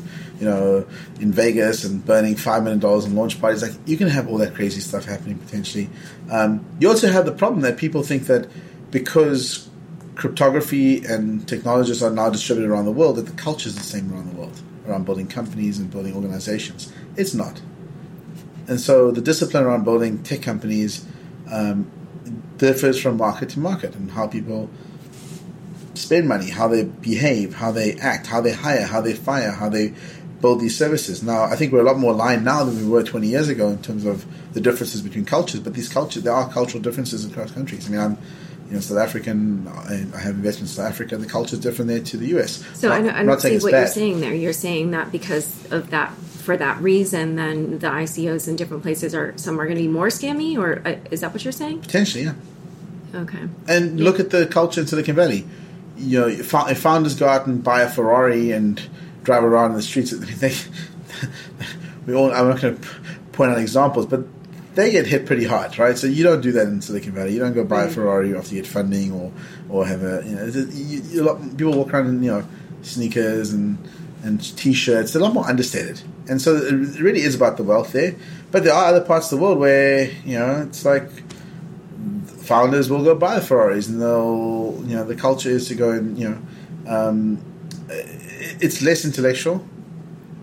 you know, in Vegas and burning five million dollars in launch parties. Like you can have all that crazy stuff happening potentially. Um, you also have the problem that people think that because cryptography and technologies are now distributed around the world, that the culture is the same around the world around building companies and building organizations. It's not. And so the discipline around building tech companies um, differs from market to market and how people spend money, how they behave, how they act, how they hire, how they fire, how they build these services. Now, I think we're a lot more aligned now than we were 20 years ago in terms of the differences between cultures. But these cultures, there are cultural differences across countries. I mean, I'm you know South African. I have investments in South Africa. And the culture is different there to the US. So not, I don't, I don't see what bad. you're saying there. You're saying that because of that. For that reason, then the ICOs in different places are some are going to be more scammy, or uh, is that what you're saying? Potentially, yeah. Okay. And yeah. look at the culture in Silicon Valley you know, if founders go out and buy a Ferrari and drive around in the streets, they, we all, I'm not going to point out examples, but they get hit pretty hard, right? So you don't do that in Silicon Valley. You don't go buy a Ferrari after you get funding or, or have a, you know, you, you, lot, people walk around in, you know, sneakers and, and t-shirts. They're a lot more understated. And so it really is about the wealth there. But there are other parts of the world where, you know, it's like founders will go buy Ferraris, and they'll you know the culture is to go and you know um, it's less intellectual.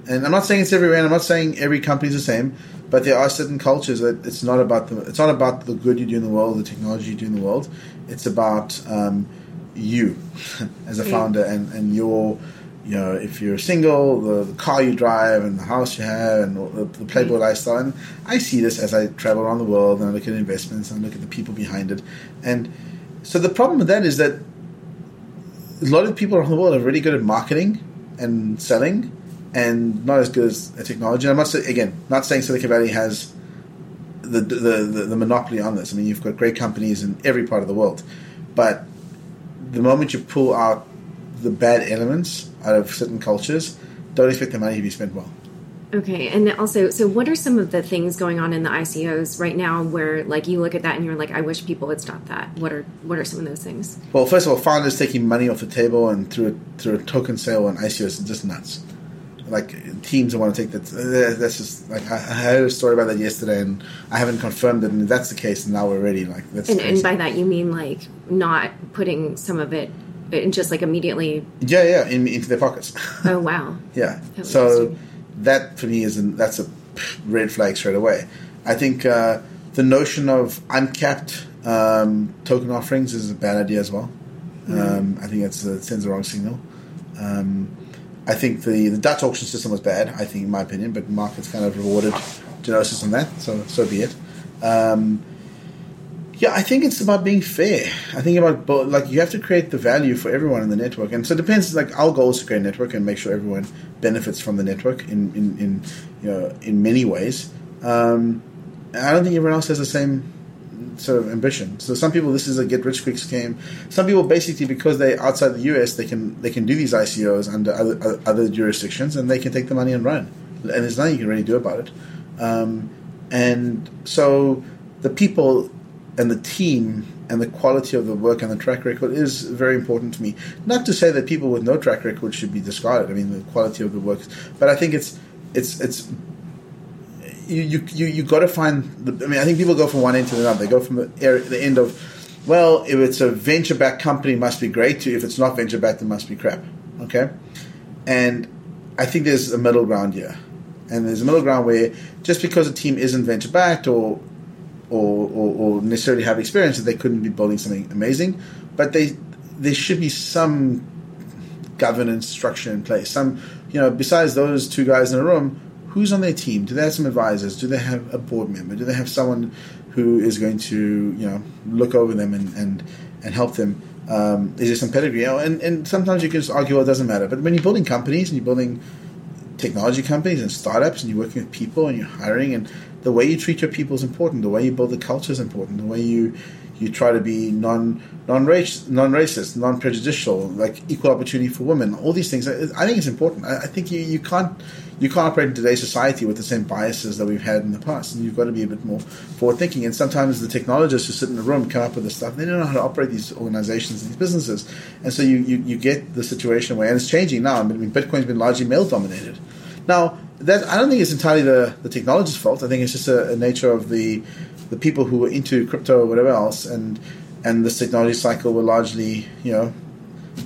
And I'm not saying it's everywhere. And I'm not saying every company is the same, but there are certain cultures that it's not about the it's not about the good you do in the world, the technology you do in the world. It's about um, you as a founder and and your you know, if you're single, the, the, car you drive and the house you have and the, the Playboy mm lifestyle. And I see this as I travel around the world and I look at investments and I look at the people behind it. And so the problem with that is that a lot of people around the world are really good at marketing and selling and not as good as technology. And I'm not say, again not saying Silicon Valley has the, the, the, the monopoly on this. I mean, you've got great companies in every part of the world, but the moment you pull out the bad elements out of certain cultures, don't expect the money to be spent well. Okay, and also, so what are some of the things going on in the ICOs right now where, like, you look at that and you're like, I wish people would stop that. What are what are some of those things? Well, first of all, founders taking money off the table and through a, through a token sale on ICOs is just nuts. Like teams want to take that. That's just like I, heard a story about that yesterday, and I haven't confirmed it. And if that's the case, now we're ready. Like that's and, and by that you mean like not putting some of it and just like immediately. Yeah, yeah, in, into their pockets. Oh wow. yeah. So that for me is that's a red flag straight away. I think uh, the notion of uncapped um, token offerings is a bad idea as well. Mm-hmm. Um, I think that's, uh, sends the wrong signal. Um, I think the, the Dutch auction system was bad, I think, in my opinion, but markets kind of rewarded Gnosis on that, so so be it. Um, yeah, I think it's about being fair. I think about both, like you have to create the value for everyone in the network, and so it depends. Like our goal is to create a network and make sure everyone benefits from the network in in, in you know in many ways. Um, I don't think everyone else has the same sort of ambition. So some people, this is a get rich quick scheme. Some people, basically, because they're outside the US, they can they can do these ICOs under other, other jurisdictions, and they can take the money and run. And there's nothing you can really do about it. Um, and so the people and the team and the quality of the work and the track record is very important to me. Not to say that people with no track record should be discarded. I mean, the quality of the work, but I think it's it's it's you you you, got to find. The, I mean, I think people go from one end to the other. They go from the, the end of well, if it's a venture backed company, must be great. To if it's not venture backed, it must be crap. Okay, and I think there's a middle ground here, and there's a middle ground where just because a team isn't venture backed or or, or, or necessarily have experience that they couldn't be building something amazing, but they there should be some governance structure in place. Some, you know, besides those two guys in a room, who's on their team? Do they have some advisors? Do they have a board member? Do they have someone who is going to, you know, look over them and and, and help them? Um, is there some pedigree? And, and sometimes you can just argue, well, it doesn't matter. But when you're building companies and you're building technology companies and startups and you're working with people and you're hiring and the way you treat your people is important. The way you build the culture is important. The way you you try to be non non non racist, non prejudicial, like equal opportunity for women. All these things, I, think it's important. I, I, think you, you can't you can't operate in today's society with the same biases that we've had in the past, and you've got to be a bit more forward thinking. And sometimes the technologists who sit in the room come up with the stuff. They don't know how to operate these organizations these businesses, and so you you, you get the situation where, and it's changing now. I mean, Bitcoin's been largely male dominated. Now, that I don't think it's entirely the, the technologist's fault. I think it's just a, a nature of the the people who were into crypto or whatever else, and and this technology cycle were largely, you know,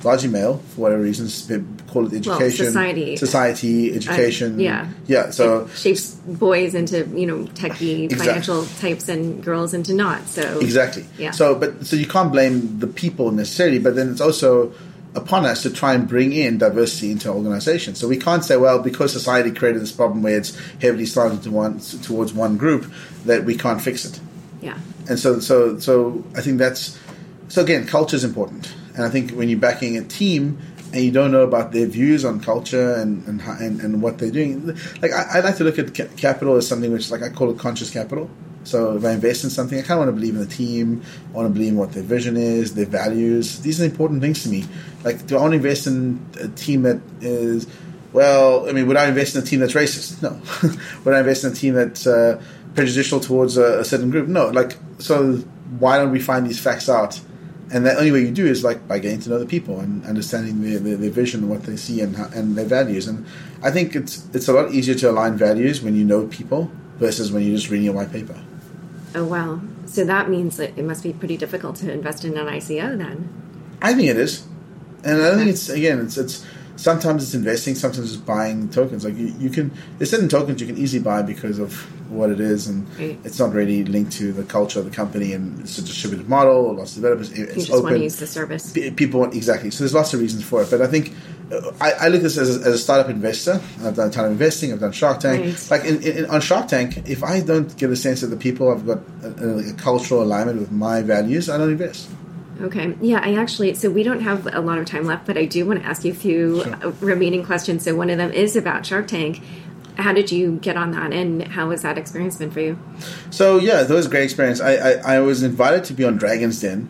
largely male for whatever reasons. They call it education, well, society, society, education. Uh, yeah, yeah. So it shapes boys into you know techie exactly. financial types and girls into not. So exactly. Yeah. So, but so you can't blame the people necessarily, but then it's also upon us to try and bring in diversity into our organization. So we can't say, well, because society created this problem where it's heavily slanted to one, towards one group, that we can't fix it. Yeah. And so, so, so I think that's so. Again, culture is important, and I think when you're backing a team and you don't know about their views on culture and and and, and what they're doing, like I, I like to look at capital as something which, like I call it conscious capital. So if I invest in something, I kind of want to believe in the team. I want to believe in what their vision is, their values. These are important things to me. Like, do I want to invest in a team that is, well, I mean, would I invest in a team that's racist? No. would I invest in a team that's uh, prejudicial towards a, a, certain group? No. Like, so why don't we find these facts out? And the only way you do is like by getting to know the people and understanding their, their, their vision and what they see and, how, and their values. And I think it's it's a lot easier to align values when you know people versus when you're just reading a white paper. Oh wow! So that means that it must be pretty difficult to invest in an ICO then. I think it is, and I think it's again, it's it's sometimes it's investing, sometimes it's buying tokens. Like you, you can, there's certain tokens you can easily buy because of what it is, and right. it's not really linked to the culture of the company, and it's a distributed model. Lots of developers, it's you just open. want to use the service. People want exactly. So there's lots of reasons for it, but I think I, I, look at this as a, as a, startup investor. I've done a ton of investing. I've done Shark Tank. Right. Like in, in, on Shark Tank, if I don't get a sense that the people I've got a, a, a, cultural alignment with my values, I don't invest. Okay. Yeah, I actually, so we don't have a lot of time left, but I do want to ask you a few sure. remaining questions. So one of them is about Shark Tank. How did you get on that, and how has that experience been for you? So yeah, that was a great experience. I, I, I was invited to be on Dragon's Den,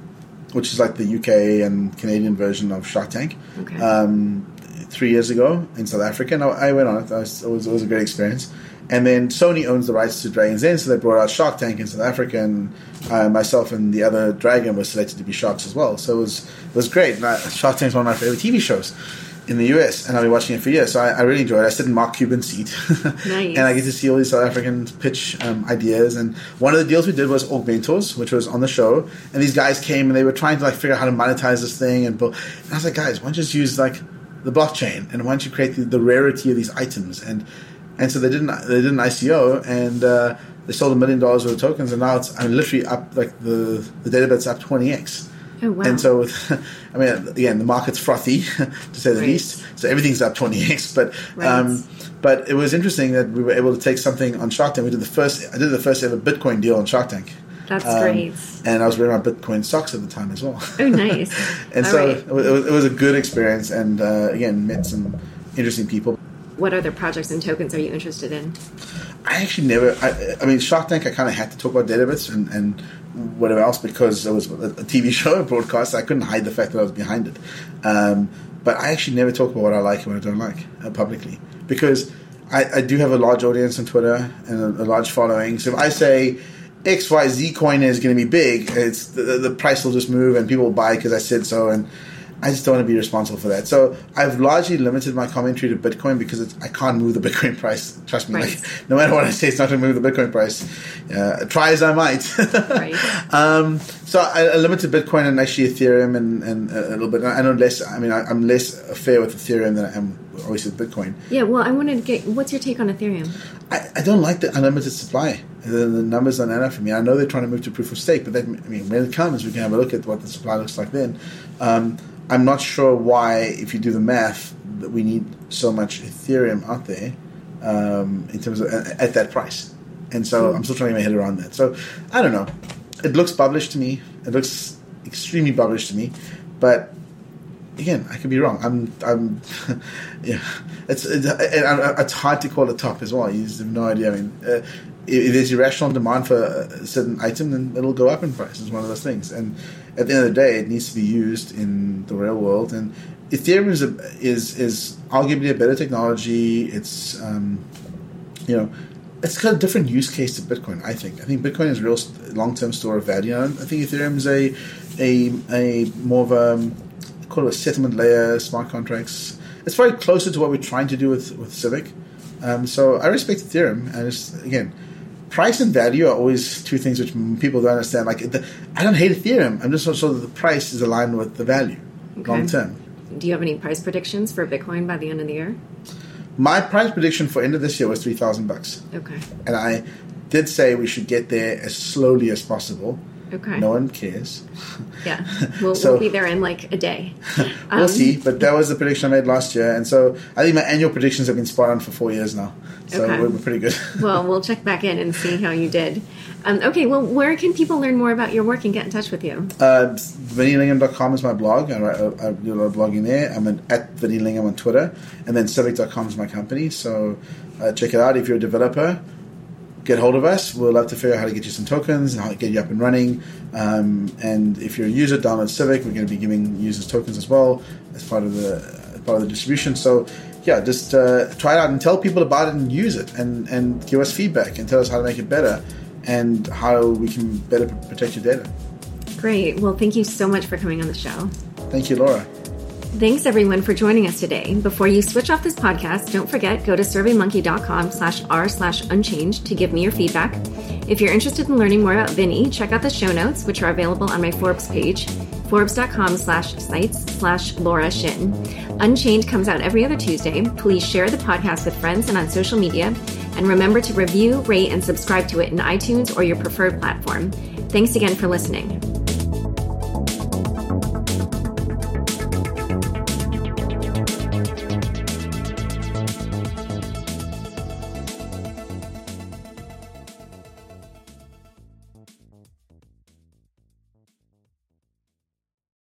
which is like the UK and Canadian version of Shark Tank. Okay. Um, three years ago in South Africa, and I went on it. It was, it was, it was a great experience. And then Sony owns the rights to Dragon's Den, so they brought out Shark Tank in South Africa, and uh, myself and the other dragon were selected to be sharks as well. So it was it was great. I, Shark Tank is one of my favorite TV shows in the US, and I've been watching it for years. So I, I really enjoyed it. I sit in Mark Cuban's seat, nice. and I get to see all these South Africans pitch um, ideas. And one of the deals we did was Augmentors, which was on the show. And these guys came and they were trying to like figure out how to monetize this thing. And, and I was like, guys, why don't you just use like the blockchain and why don't you create the, the rarity of these items and and so they didn't they did an ICO and uh, they sold a million dollars worth of tokens and now it's I mean, literally up like the the database up twenty x. Oh, wow. And so, with, I mean, again, the market's frothy to say the right. least. So everything's up twenty x. But right. um, but it was interesting that we were able to take something on Shark Tank. We did the first I did the first ever Bitcoin deal on Shark Tank. That's um, great. And I was wearing my Bitcoin socks at the time as well. Oh, nice. and All so right. it, was, it was a good experience, and uh, again, met some interesting people. What other projects and tokens are you interested in? I actually never. I, I mean, Shark Tank. I kind of had to talk about databits and, and whatever else because it was a, TV show, broadcast. I couldn't hide the fact that I was behind it. Um, but I actually never talk about what I like and what I don't like uh, publicly because I, I, do have a large audience on Twitter and a, a large following. So if I say XYZ coin is going to be big, it's the, the, price will just move and people will buy because I said so. And I just don't want to be responsible for that. So I've largely limited my commentary to Bitcoin because it's, I can't move the Bitcoin price. Trust me, Right. like, no matter what I say, it's not going to move the Bitcoin price. Uh, try as I might. Right. um, so I, I limited Bitcoin and actually Ethereum and, and a little bit. I know less. I mean, I, I'm less fair with Ethereum than I am always with Bitcoin. Yeah, well, I wanted to get what's your take on Ethereum? I, I don't like the unlimited supply. The, the numbers don't add up for me. I know they're trying to move to proof of stake, but that, I mean, when it comes, we can have a look at what the supply looks like then. Um, I'm not sure why, if you do the math, that we need so much Ethereum out there um, in terms of at, at that price. And so I'm still trying to get my head around that. So I don't know. It looks published to me. It looks extremely published to me, but again, I could be wrong. I'm, I'm, yeah. It's it's, it's hard to call a top as well. You just have no idea. I mean, uh, if there's irrational demand for a certain item, then it'll go up in price. It's one of those things. And at the end of the day, it needs to be used in the real world. And Ethereum is a, is is arguably a better technology. It's um, you know. It's got a different use case to Bitcoin. I think. I think Bitcoin is a real long term store of value. I think Ethereum is a a a more of a call it a settlement layer, smart contracts. It's very closer to what we're trying to do with with Civic. Um, so I respect Ethereum, and it's, again, price and value are always two things which people don't understand. Like, the, I don't hate Ethereum. I'm just not sure that the price is aligned with the value Okay. long term. Do you have any price predictions for Bitcoin by the end of the year? My price prediction for end of this year was three thousand bucks, Okay. and I did say we should get there as slowly as possible. Okay. No one cares. Yeah. We'll, So- we'll be there in like a day. we'll Um, see. But that was the prediction I made last year, and so I think my annual predictions have been spot on for four years now. So Okay. we're, we're pretty good. Well, we'll check back in and see how you did. Um, okay, well, where can people learn more about your work and get in touch with you? Uh, VinnyLingham.com is my blog. I, write, I do a lot of blogging there. I'm at, at Vinny Lingham on Twitter. And then Civic.com is my company. So uh, check it out. If you're a developer, get hold of us. We'll love to figure out how to get you some tokens and how to get you up and running. Um, and if you're a user, download Civic. We're going to be giving users tokens as well as part of the as part of the distribution. So yeah, just uh, try it out and tell people about it and use it and, and give us feedback and tell us how to make it better and how we can better protect your data. Great. Well, thank you so much for coming on the show. Thank you, Laura. Thanks everyone for joining us today. Before you switch off this podcast, don't forget go to surveymonkey.com slash r slash unchained to give me your feedback. If you're interested in learning more about Vinny, check out the show notes, which are available on my Forbes page, forbes.com slash sites slash Laura Shin. Unchained comes out every other Tuesday. Please share the podcast with friends and on social media. And remember to review, rate, and subscribe to it in iTunes or your preferred platform. Thanks again for listening.